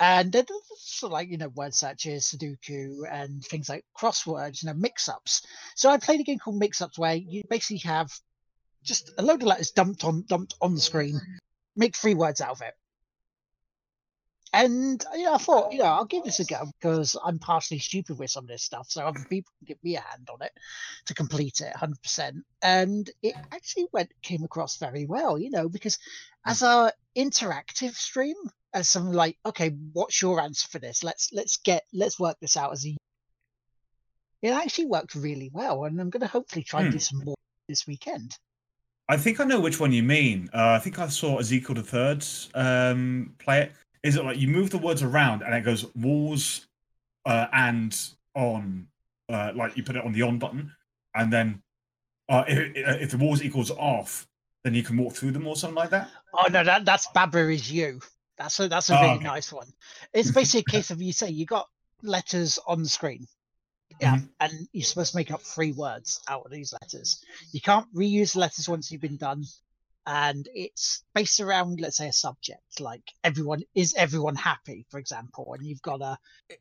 and sort of like you know word searches, Sudoku, and things like crosswords, you know mix-ups. So I played a game called Mix-ups where you basically have just a load of letters dumped on dumped on the screen mm-hmm. make three words out of it. And you know, I thought, you know, I'll give this a go because I'm partially stupid with some of this stuff, so other people can give me a hand on it to complete it 100%. And it actually went came across very well, you know, because hmm. as a interactive stream, as something like, okay, what's your answer for this? Let's let's get let's work this out as a. It actually worked really well, and I'm going to hopefully try and do some more this weekend. I think I know which one you mean. Uh, I think I saw Ezekiel the Third um, play it. Is it like you move the words around and it goes walls uh, and on, uh, like you put it on the on button, and then uh, if, if the walls equals off, then you can walk through them or something like that. Oh no, that that's Baba is you. That's a that's a Oh, really okay. nice one. It's basically a case of you say you got letters on the screen. Yeah, Mhm. and you're supposed to make up three words out of these letters. You can't reuse the letters once you've been done, and it's based around, let's say, a subject like everyone is everyone happy, for example, and you've got to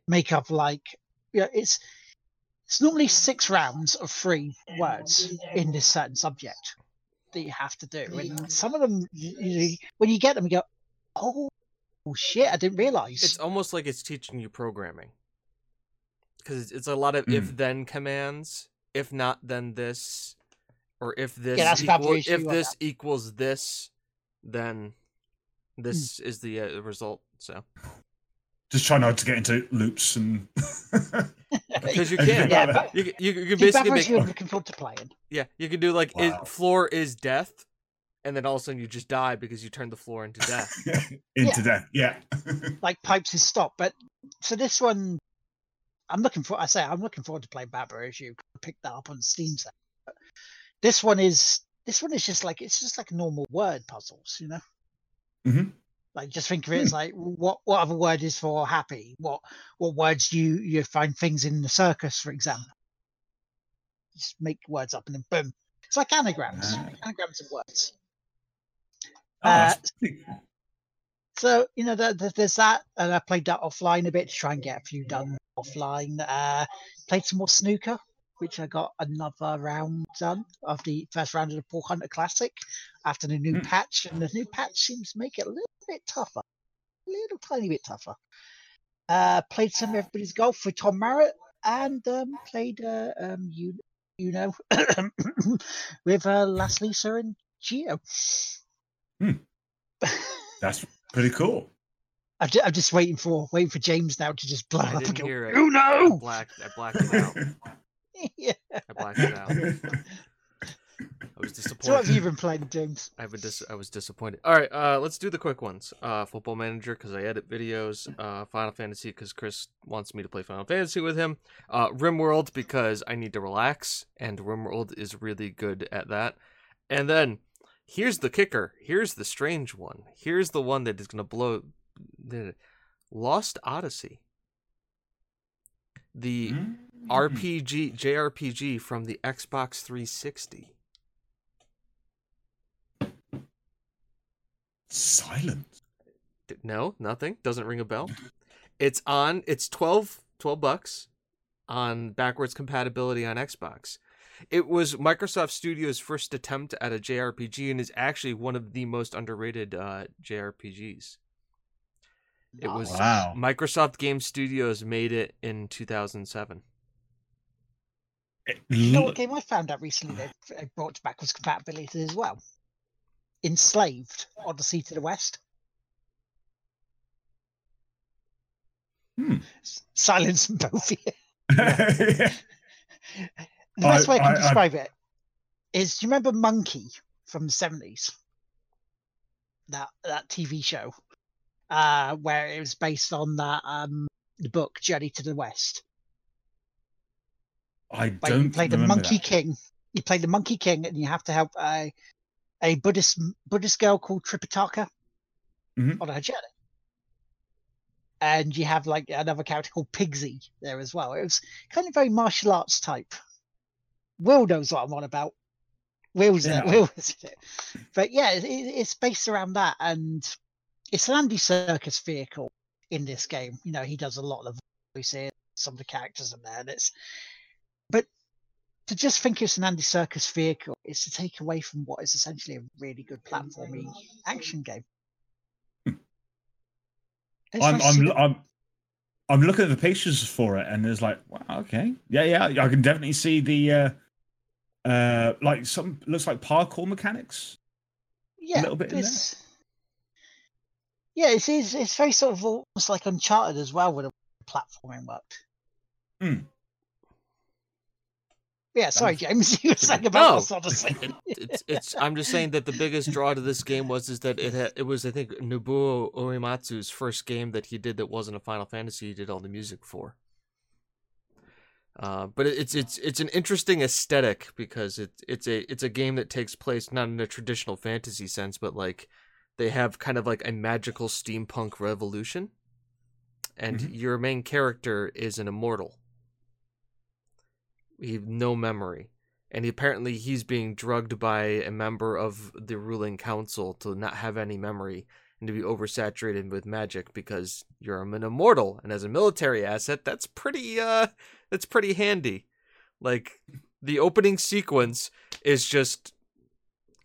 make up like yeah, it's it's normally six rounds of three words in this certain subject that you have to do, and some of them, you, you, when you get them, you go, "Oh, shit! I didn't realize." It's almost like it's teaching you programming. Because it's a lot of Mm. if then commands. If not, then this. Or if this that's about equal, if of this equals this, then Hmm. this is the uh, result. So Just try not to get into loops and. because you can, Yeah, like that. but- you, can- you, can- you can basically make you're looking forward to playing. yeah you can do like is, Wow. floor is death, and then all of a sudden you just die because you turned the floor into death. into death. Yeah. Like pipes is stop, but so this one, I'm looking for. I say I'm looking forward to playing Baba Is You picked that up on Steam. Set. But this one is this one is just like it's just like normal word puzzles, you know. Mhm. Like just think of it as like what what other word is for happy? What what words do you you find things in the circus, for example? Just make words up and then boom. It's like anagrams, Ah. anagrams of words. Oh, Uh, So you know, there- there's that, and I played that offline a bit to try and get a few done offline. Uh, played some more snooker, which I got another round done of the first round of the Paul Hunter Classic after the new Hmm. patch, and the new patch seems to make it a little bit tougher, a little tiny bit tougher. Uh, played some Everybody's Golf with Tom Marrett, and um, played uh, um, you you know with uh, Last Lisa and Geo. Hmm. that's pretty cool. I'm just, I'm just waiting for waiting for James now to just blow I up and didn't go. hear it. Oh I no! blacked, I blacked it out. yeah. I blacked it out. I was disappointed. So what have you been playing, James? I would dis- I was disappointed. All right, uh, let's do the quick ones. Uh, Football Manager because I edit videos. Uh, Final Fantasy because Chris wants me to play Final Fantasy with him. Uh, RimWorld because I need to relax, and RimWorld is really good at that. And then here's the kicker. Here's the strange one. Here's the one that is gonna blow. The Lost Odyssey. The Mm. RPG JRPG from the Xbox 360. Silent. No, nothing. Doesn't ring a bell. It's on. It's 12, 12 bucks. on backwards compatibility on Xbox. It was Microsoft Studios' first attempt at a JRPG and is actually one of the most underrated uh, JRPGs. It was Wow. Microsoft Game Studios made it in 2007. You know what game I found out recently that they brought to backwards compatibility as well? Enslaved, Odyssey to the West. Hmm. Silence in both of you. The best I- way I can I- describe it is do you remember Monkey from the 70s? That that TV show. Uh where it was based on that um the book Journey to the West. I Where you don't play the Monkey that. King. You play the Monkey King and you have to help a a Buddhist Buddhist girl called Tripitaka Mhm. on her journey. And you have like another character called Pigsy there as well. It was kind of very martial arts type. Will knows what I'm on about. Will's it. Yeah. Will is it. But yeah, it, it- it's based around that, and it's an Andy Serkis vehicle in this game. You know, he does a lot of voices, some of the characters in there, and it's. But to just think it's an Andy Serkis vehicle is to take away from what is essentially a really good platforming action game. I'm, nice to see I'm, I'm, I'm looking at the pictures for it, and there's like, wow, okay, yeah, yeah, I can definitely see the, uh, uh, like some looks like parkour mechanics. yeah, a little bit in there. Yeah, it's, it's it's very sort of almost like Uncharted as well with the platforming worked. Hmm. Yeah, sorry, James, you were saying No, about Lost Odyssey. It, it's, it's. I'm just saying that the biggest draw to this game was is that it had, it was I think Nobuo Uematsu's first game that he did that wasn't a Final Fantasy. He did all the music for. Uh, but it's it's it's an interesting aesthetic because it it's a it's a game that takes place not in a traditional fantasy sense, but like they have kind of like a magical steampunk revolution, and Mhm. your main character is an immortal. He no memory, and he, apparently he's being drugged by a member of the ruling council to not have any memory and to be oversaturated with magic because you're an immortal, and as a military asset, that's pretty uh that's pretty handy. Like the opening sequence is just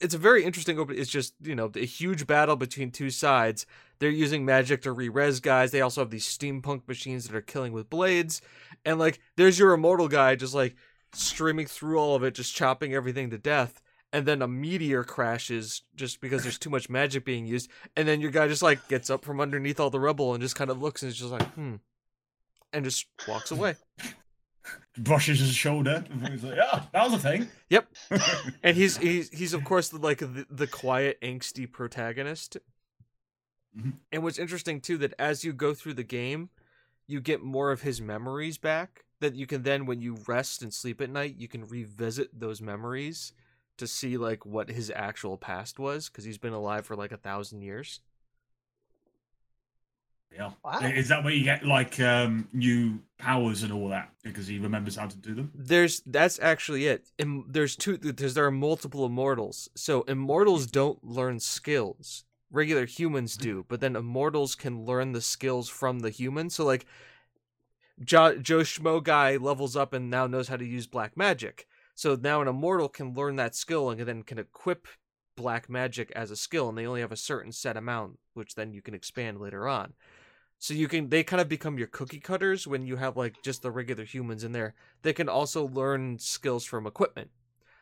it's a very interesting open it's just, you know, a huge battle between two sides. They're using magic to re-res guys. They also have these steampunk machines that are killing with blades. And like there's your immortal guy just like streaming through all of it, just chopping everything to death. And then a meteor crashes just because there's too much magic being used. And then your guy just like gets up from underneath all the rubble and just kind of looks and is just like, hmm. And just walks away. Brushes his shoulder. And he's like, yeah, that was a thing. Yep. And he's he's he's of course the, like the, the quiet angsty protagonist. Mhm. And what's interesting too that as you go through the game, you get more of his memories back that you can then when you rest and sleep at night, you can revisit those memories to see like what his actual past was because he's been alive for like a thousand years. Yeah. Wow. Is that where you get like um new powers and all that because he remembers how to do them? There's that's actually it. Im- there's two. There's there are multiple immortals. So immortals don't learn skills. Regular humans do, but then immortals can learn the skills from the humans. So like, jo- Joe Schmo guy levels up and now knows how to use black magic. So now an immortal can learn that skill and then can equip black magic as a skill, and they only have a certain set amount, which then you can expand later on. So you can they kind of become your cookie cutters when you have like just the regular humans in there they can also learn skills from equipment.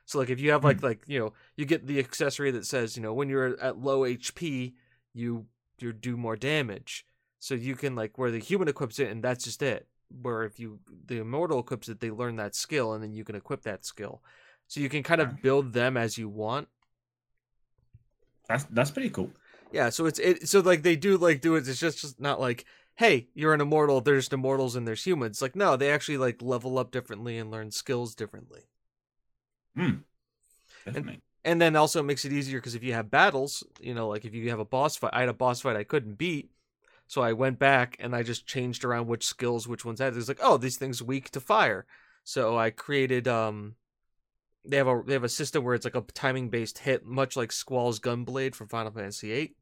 So like if you have like hmm. like you know you get the accessory that says you know when you're at low HP you you do more damage. So you can like where the human equips it and that's just it. Where if you the immortal equips it they learn that skill and then you can equip that skill. So you can kind of build them as you want. That's that's pretty cool. Yeah, so it's it so like they do like do it. It's just, just not like hey you're an immortal. There's immortals and there's humans. Like no, they actually like level up differently and learn skills differently. Definitely. And then also it makes it easier because if you have battles, you know, like if you have a boss fight, I had a boss fight I couldn't beat, so I went back and I just changed around which skills which ones had. It's like oh these things weak to fire, so I created um. They have a they have a system where it's like a timing based hit, much like Squall's Gunblade from Final Fantasy VIII.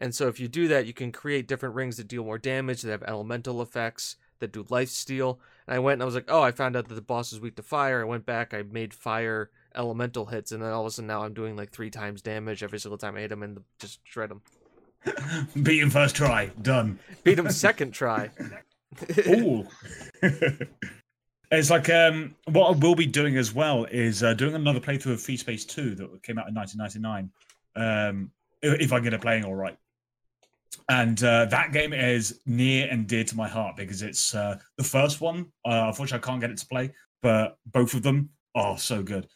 And so if you do that, you can create different rings that deal more damage. That have elemental effects. that do life steal. And I went and I was like, oh, I found out that the boss is weak to fire. I went back, I made fire elemental hits, and then all of a sudden now I'm doing like three times damage every single time I hit him and just shred him. Beat him first try. Done. Beat him second try. Ooh. it's like um, what I will be doing as well is uh, doing another playthrough of Free Space 2 that came out in 1999. Um, if I get it playing all right. And uh, that game is near and dear to my heart because it's uh, the first one. Uh, unfortunately, I can't get it to play, but both of them are so good.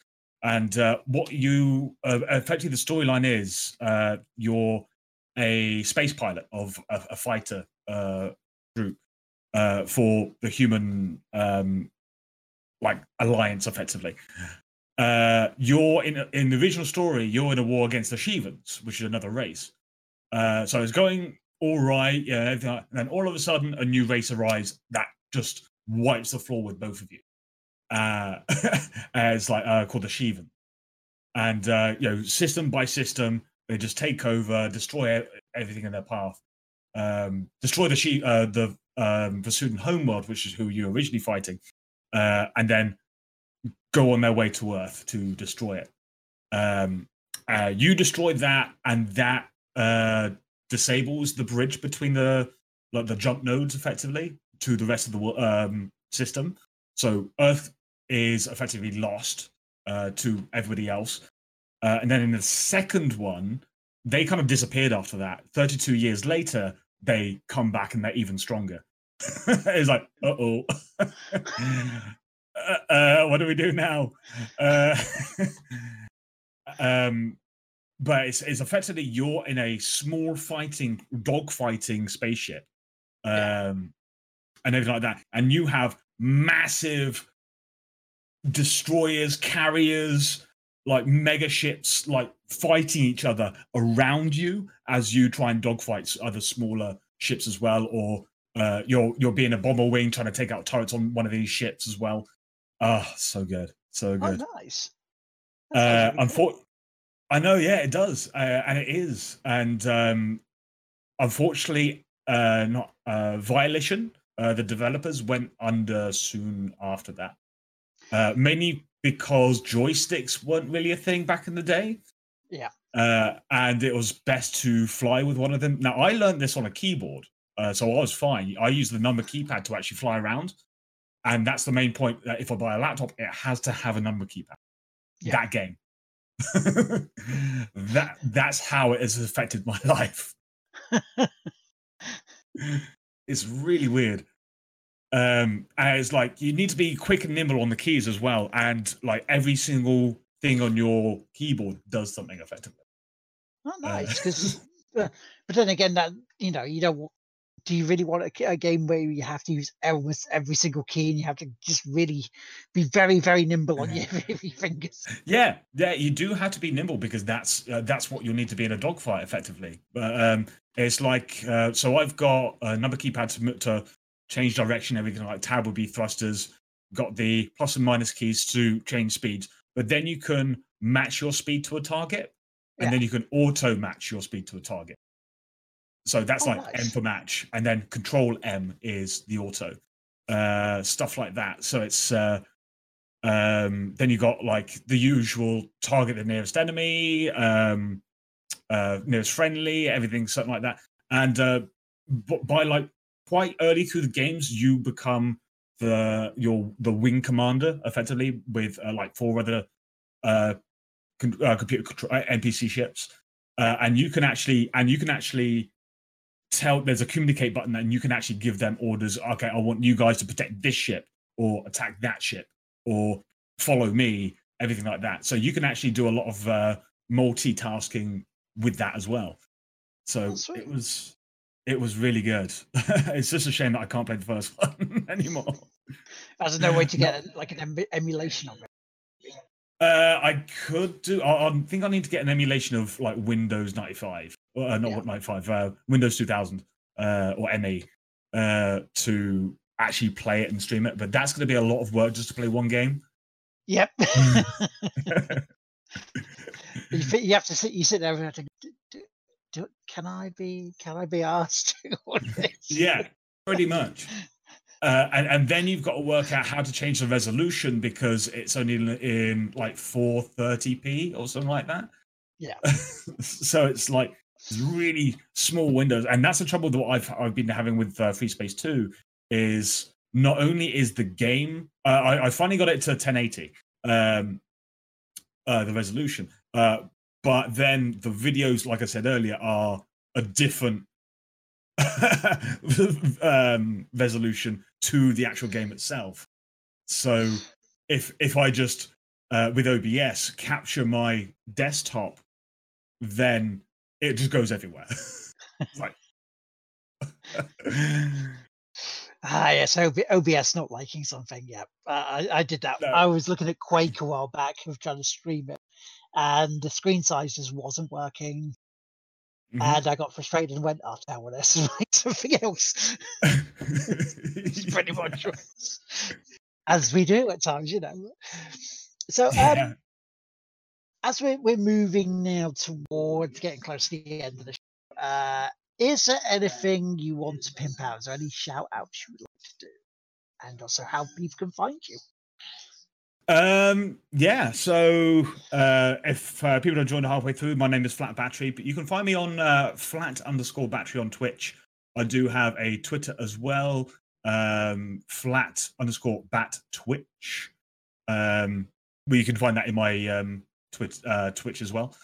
And uh, what you uh, effectively the storyline is uh, you're a space pilot of a, a fighter group for the human um, like alliance, effectively. Uh, you're in in the original story. You're in a war against the Shivans, which is another race. Uh, so it's going all right, yeah. And then all of a sudden, a new race arrives that just wipes the floor with both of you. Uh, it's like uh, called the Shivan, and uh, you know, system by system, they just take over, destroy everything in their path, um, destroy the she uh, the um, Vasudan homeworld, which is who you're originally fighting, uh, and then go on their way to Earth to destroy it. Um, uh, you destroy that, and that uh, disables the bridge between the like the jump nodes effectively to the rest of the um, system. So Earth is effectively lost uh, to everybody else. Uh, and then in the second one, they kind of disappeared after that. 32 years later, they come back and they're even stronger. it's like, uh oh. uh, uh, what do we do now? Uh, um, but it's, it's effectively you're in a small fighting, dog fighting spaceship um, and everything like that. And you have massive destroyers, carriers, like mega ships, like fighting each other around you as you try and dogfight other smaller ships as well, or uh, you're you're being a bomber wing trying to take out turrets on one of these ships as well. Ah, so good, so Oh, good. nice. Uh, That sounds really unfor- I know, yeah, it does, uh, and it is, and um, unfortunately, uh, not uh, Volition. Uh, the developers went under soon after that, uh, mainly because joysticks weren't really a thing back in the day. Yeah. uh, and it was best to fly with one of them. Now, I learned this on a keyboard, uh, so I was fine. I use the number keypad to actually fly around, and that's the main point. That if I buy a laptop, it has to have a number keypad. Yeah. That game. that that's how it has affected my life. it's really weird. Um, and it's like you need to be quick and nimble on the keys as well, and like every single thing on your keyboard does something effectively. Oh, nice. Because, but then again, that you know, you don't. Do you really want a game where you have to use almost every single key and you have to just really be very, very nimble on your, your fingers? Yeah, yeah, you do have to be nimble because that's uh, that's what you'll need to be in a dogfight effectively. But um, it's like uh, so I've got a number keypad to to change direction, everything like tab would be thrusters. Got the plus and minus keys to change speeds, but then you can match your speed to a target, and Yeah. then you can auto match your speed to a target. So that's Oh, like M for match, and then Control M is the auto, uh, stuff like that. So it's uh, um, then you got like the usual target the nearest enemy, um, uh, nearest friendly, everything, something like that. And uh, b- by like quite early through the games, you become the your the wing commander effectively with uh, like four other uh, con- uh, computer contr- uh, NPC ships, uh, and you can actually and you can actually tell there's a communicate button and you can actually give them orders. Okay, I want you guys to protect this ship or attack that ship or follow me, everything like that. So you can actually do a lot of uh, multitasking with that as well. So Oh, it was it was really good. it's just a shame that I can't play the first one anymore. As no way to No. get like an em- emulation of it. Uh, I could do. I, I think I need to get an emulation of like Windows 95, uh, not Yeah. 95, uh, Windows 2000 uh, or ME uh, to actually play it and stream it. But that's going to be a lot of work just to play one game. Yep. you, you have to sit. You sit there and have to. "D- d- do- Can I be? Can I be asked? to this?" yeah, pretty much. Uh, and, and then you've got to work out how to change the resolution because it's only in, in like 430p or something like that. Yeah. so it's like really small windows, and that's the trouble that I've I've been having with uh, Free Space Two is not only is the game uh, I, I finally got it to 1080 um, uh, the resolution, uh, but then the videos, like I said earlier, are a different um, resolution to the actual game itself. So if if I just uh, with OBS capture my desktop, then it just goes everywhere. like Ah, yes, OB- OBS not liking something. Yeah, uh, I, I did that. No. I was looking at Quake a while back of trying to stream it, and the screen size just wasn't working. Mhm. And I got frustrated and went, "Oh, now let's like something else." It's pretty much what- as we do at times, you know. So, um, Yeah. As we're, we're moving now towards getting close to the end of the show, uh, is there anything you want to pimp out? Is there any shout outs you would like to do? And also how people can find you? Um, yeah. So uh, if uh, people don't join halfway through, my name is Flat Battery, but you can find me on uh, Flat underscore Battery on Twitch. I do have a Twitter as well, um, Flat underscore Bat Twitch. Um, where you can find that in my um, Twitch uh, Twitch as well.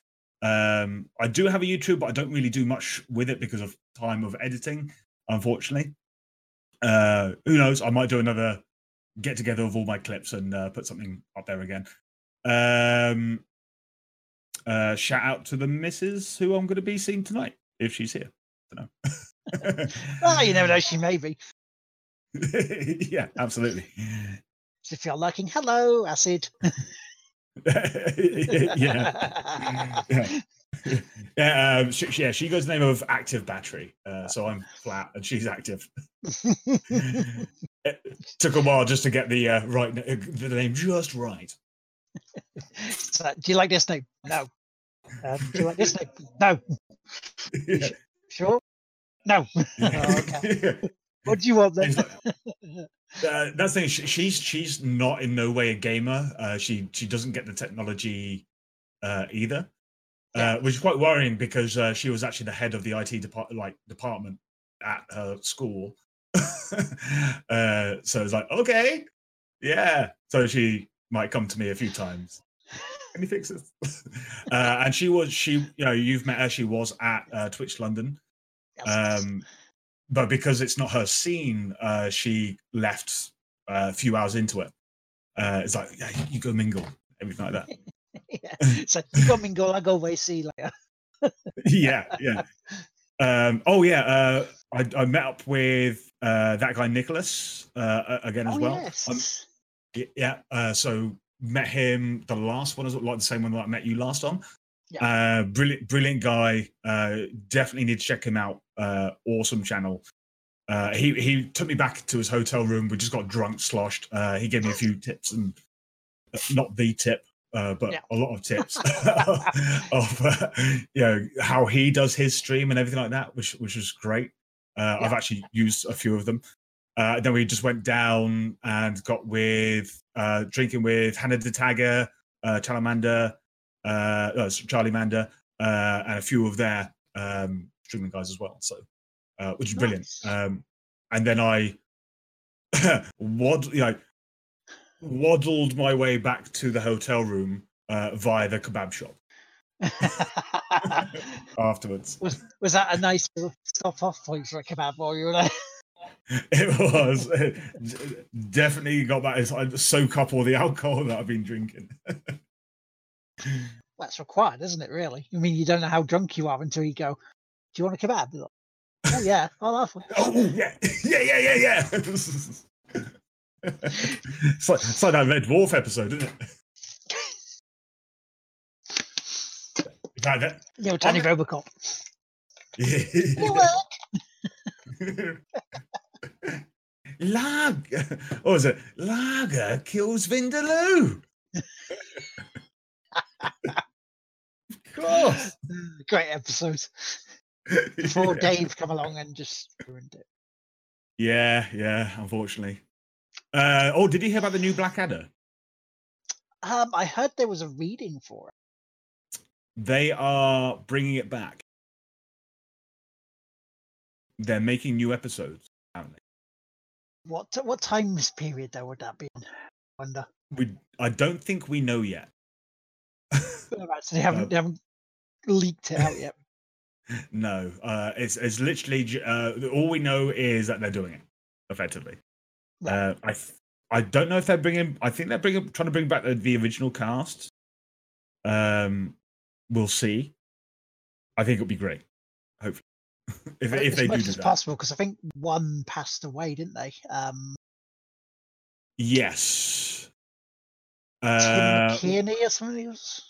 Um, I do have a YouTube, but I don't really do much with it because of time of editing, unfortunately. Uh, who knows? I might do another get together of all my clips and uh, put something up there again. Um, uh, shout out to the missus who I'm going to be seeing tonight if she's here. don't know. Oh, you never know, she may be. yeah, absolutely. So if you're lurking, hello, acid. yeah, yeah. Yeah, um, she, yeah, she goes the name of Active Battery. Uh, so I'm flat and she's active. It took a while just to get the uh, right the name just right. so, do you like this name? No. Um, do you like this name? No. Yeah. Sure? No. okay. What do you want then? Uh, that's the thing. she- She's she's not in no way a gamer. Uh, she she doesn't get the technology uh, either, Yeah. uh, which is quite worrying because uh, she was actually the head of the IT depart- like department at her school. uh, so it's like okay, yeah. So she might come to me a few times. Can you fix this? uh, and she was she you know you've met her. She was at uh, Twitch London. Um, but because it's not her scene, uh, she left uh, a few hours into it. Uh, it's like, yeah, you go mingle, everything like that. yeah. So you got mingle, I go away, see you later. yeah, yeah. Um, oh, yeah. Uh, I, I met up with uh, that guy Nicholas uh, again as oh, well. yes. Um, yeah. Uh, so met him the last one, as like the same one that I met you last on. Yeah. Uh, brilliant, brilliant guy. Uh, definitely need to check him out. Uh, awesome channel. Uh, he he took me back to his hotel room. We just got drunk, sloshed. Uh, he gave me a few tips and uh, not the tip, uh, but Yeah. a lot of tips of uh, you know how he does his stream and everything like that, which which was great. Uh, I've actually used a few of them. Uh, then we just went down and got with uh, drinking with Hannah de Tagger, uh, Charmander, uh, no, Charlie Mander, uh, and a few of their um, streaming guys as well. So, uh, which is brilliant. Nice. Um, and then I wad, you know, waddled my way back to the hotel room uh, via the kebab shop afterwards. was was that a nice stop off point for a kebab while you were there? It was it definitely got that. It's like soak up all the alcohol that I've been drinking. That's required, isn't it? Really? I mean, you don't know how drunk you are until you go. Do you want a kebab? Like, oh yeah, I'll have one. Oh yeah, yeah, yeah, yeah, yeah. it's like it's like that Red Dwarf episode, isn't it? That- You know, Tiny Okay. Robocop. Yeah. Lag. What was it? Lager kills Vindaloo. of course. Great episode. Before Dave come along and just ruined it. Yeah, yeah. Unfortunately. Uh, oh, did you hear about the new Blackadder? Um, I heard there was a reading for it. They are bringing it back. They're making new episodes. Apparently, What what time period though would that be? in? I wonder. we. I don't think we know yet. Right, so they haven't Uh, they haven't leaked it out yet. No, uh, it's it's literally uh, all we know is that they're doing it effectively. Right. Uh, I th- I don't know if they're bringing. I think they're bringing trying to bring back the, the original cast. Um, we'll see. I think it'll be great. Hopefully, if if they do do that. possible, because I think one passed away, didn't they? Um, Yes. Tim Uh, Kearney or something. was-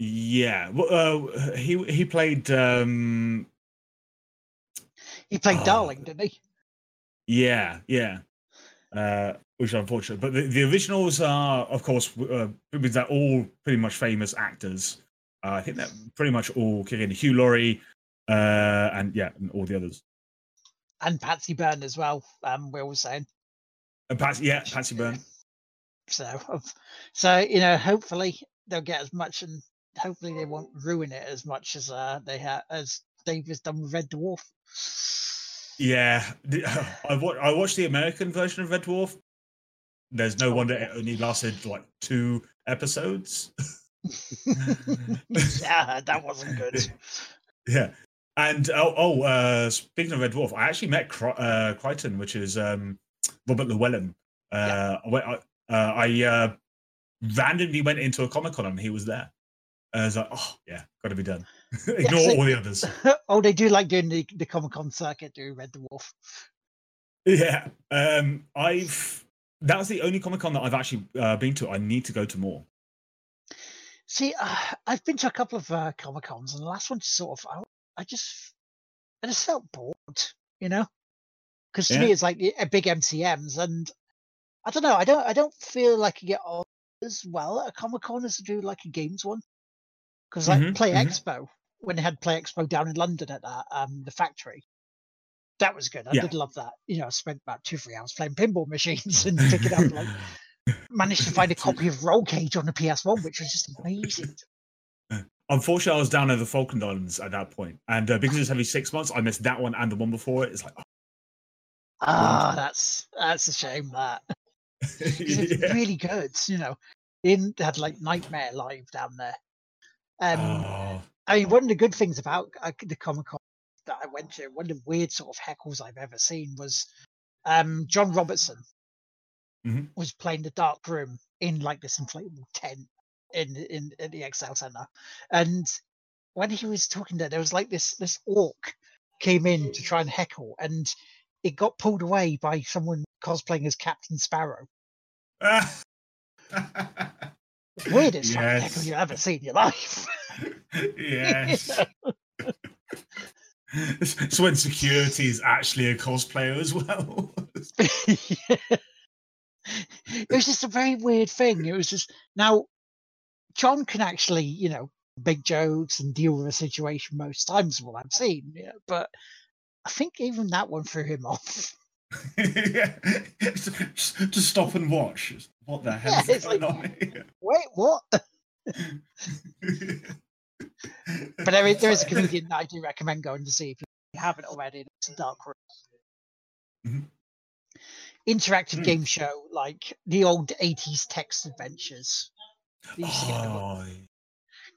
yeah. Well, uh, he he played. Um, He played Oh. Darling, didn't he? Yeah, yeah. Uh, which is unfortunate. But the, the originals are, of course, uh, they're all pretty much famous actors. Uh, I think they're pretty much all kicking. Hugh Laurie, uh, and yeah, and all the others. And Patsy Byrne as well. Um, Will was saying. And Patsy, yeah, Patsy Byrne. So, so you know, hopefully they'll get as much, and hopefully they won't ruin it as much as uh they have as David's done with Red Dwarf. Yeah, I wa- I watched the American version of Red Dwarf. There's no wonder it only lasted like two episodes. yeah, that wasn't good. Yeah. And oh, oh uh, speaking of Red Dwarf, I actually met uh, Kryten, which is um, Robert Llewellyn. Uh, I, I, uh, I uh, randomly went into a Comic Con and he was there. I was like, oh, yeah, got to be done. Ignore so- all the others. oh, they do like doing the, the Comic Con circuit, do Red Dwarf. Yeah. Um, I've. That was the only Comic Con that I've actually uh, been to. I need to go to more. See, uh, I've been to a couple of uh, Comic Cons, and the last one sort of, I, I just, I just felt bored, you know, because to me it's like a big MCMs, and I don't know, I don't, I don't feel like you get on as well at a Comic Con as to do like a games one, because like Mhm, Play mhm. Expo, when they had Play Expo down in London at that, um, the factory. That was good. I Yeah. did love that. You know, I spent about two, three hours playing pinball machines and picking up like managed to find a copy of Roll Cage on the PS1, which was just amazing. Unfortunately, I was down in the Falkland Islands at that point, and uh, because it's only six months, I missed that one and the one before it. It's like, oh, Ah, that's that's a shame that it's yeah. really good. You know, in they had like Nightmare Live down there. Um, Oh, I mean, one of the good things about uh, the Comic Con that I went to, one of the weird sort of heckles I've ever seen was um, John Robertson Mhm. was playing the Dark Room in like this inflatable tent in in, in the Excel Center, and when he was talking there, there was like this this orc came in to try and heckle, and it got pulled away by someone cosplaying as Captain Sparrow. Weirdest Yes. you ever seen in your life. yes. so when security is actually a cosplayer as well. it was just a very weird thing. It was just now John can actually, you know, make jokes and deal with a situation most times what I've seen. Yeah, but I think even that one threw him off. Yeah. Just stop and watch. What the hell Yeah, is going like- on here? Wait, what? But there is, there is a comedian that I do recommend going to see if you haven't already. It's a Dark Room. Mhm. Interactive Hmm. game show like the old 80s text adventures. They used to get them oh,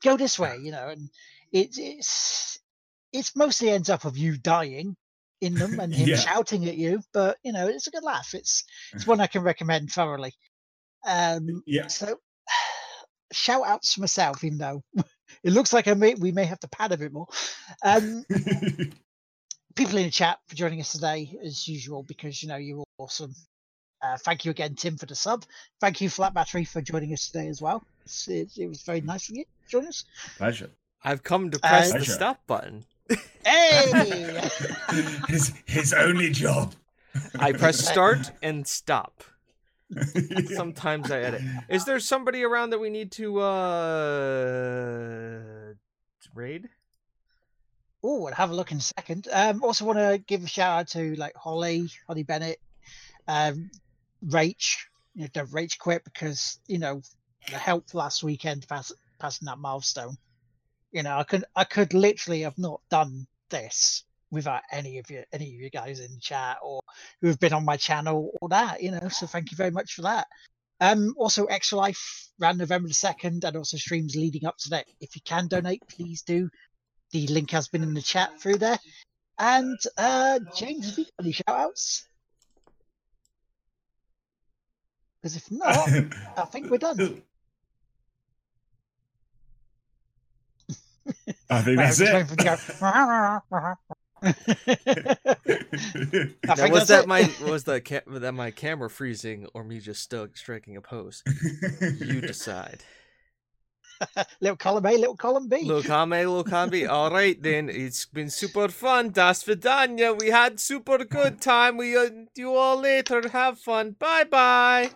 go this way, you know, and it's it's it's mostly ends up of you dying in them and him Yeah. shouting at you, but you know, it's a good laugh. It's it's one I can recommend thoroughly. Um yeah. so shout outs to myself, even though it looks like I may we may have to pad a bit more. Um people in the chat for joining us today as usual because you know you're awesome. Uh, thank you again, Tim, for the sub. Thank you, Flat Battery, for joining us today as well. It's, it, it was very nice of you to join us. Pleasure. I've come to press Uh, the stop button. Hey! his his only job. I press start and stop. Yeah. Sometimes I edit. Is there somebody around that we need to uh raid? Oh, I'll have a look in a second. Um, also want to give a shout out to like Holly, Holly Bennett, um, Rach. You know, don't Rach quit because you know the help last weekend pass, passing that milestone. You know, I could I could literally have not done this without any of you any of you guys in chat or who have been on my channel or that. You know, so thank you very much for that. Um, also, Extra Life ran November the second, and also streams leading up to that. If you can donate, please do. The link has been in the chat through there. And uh, James, have you got any shout outs? Because if not, I think we're done. I think that's it. just waiting for it to go. I Now, think was that it. my was the ca- that my camera freezing or me just still striking a pose? You decide. little column A, little column B. Little column A, little column B. All right, then. It's been super fun. Das Vidanya. We had super good time. We uh, you all later. Have fun. Bye bye.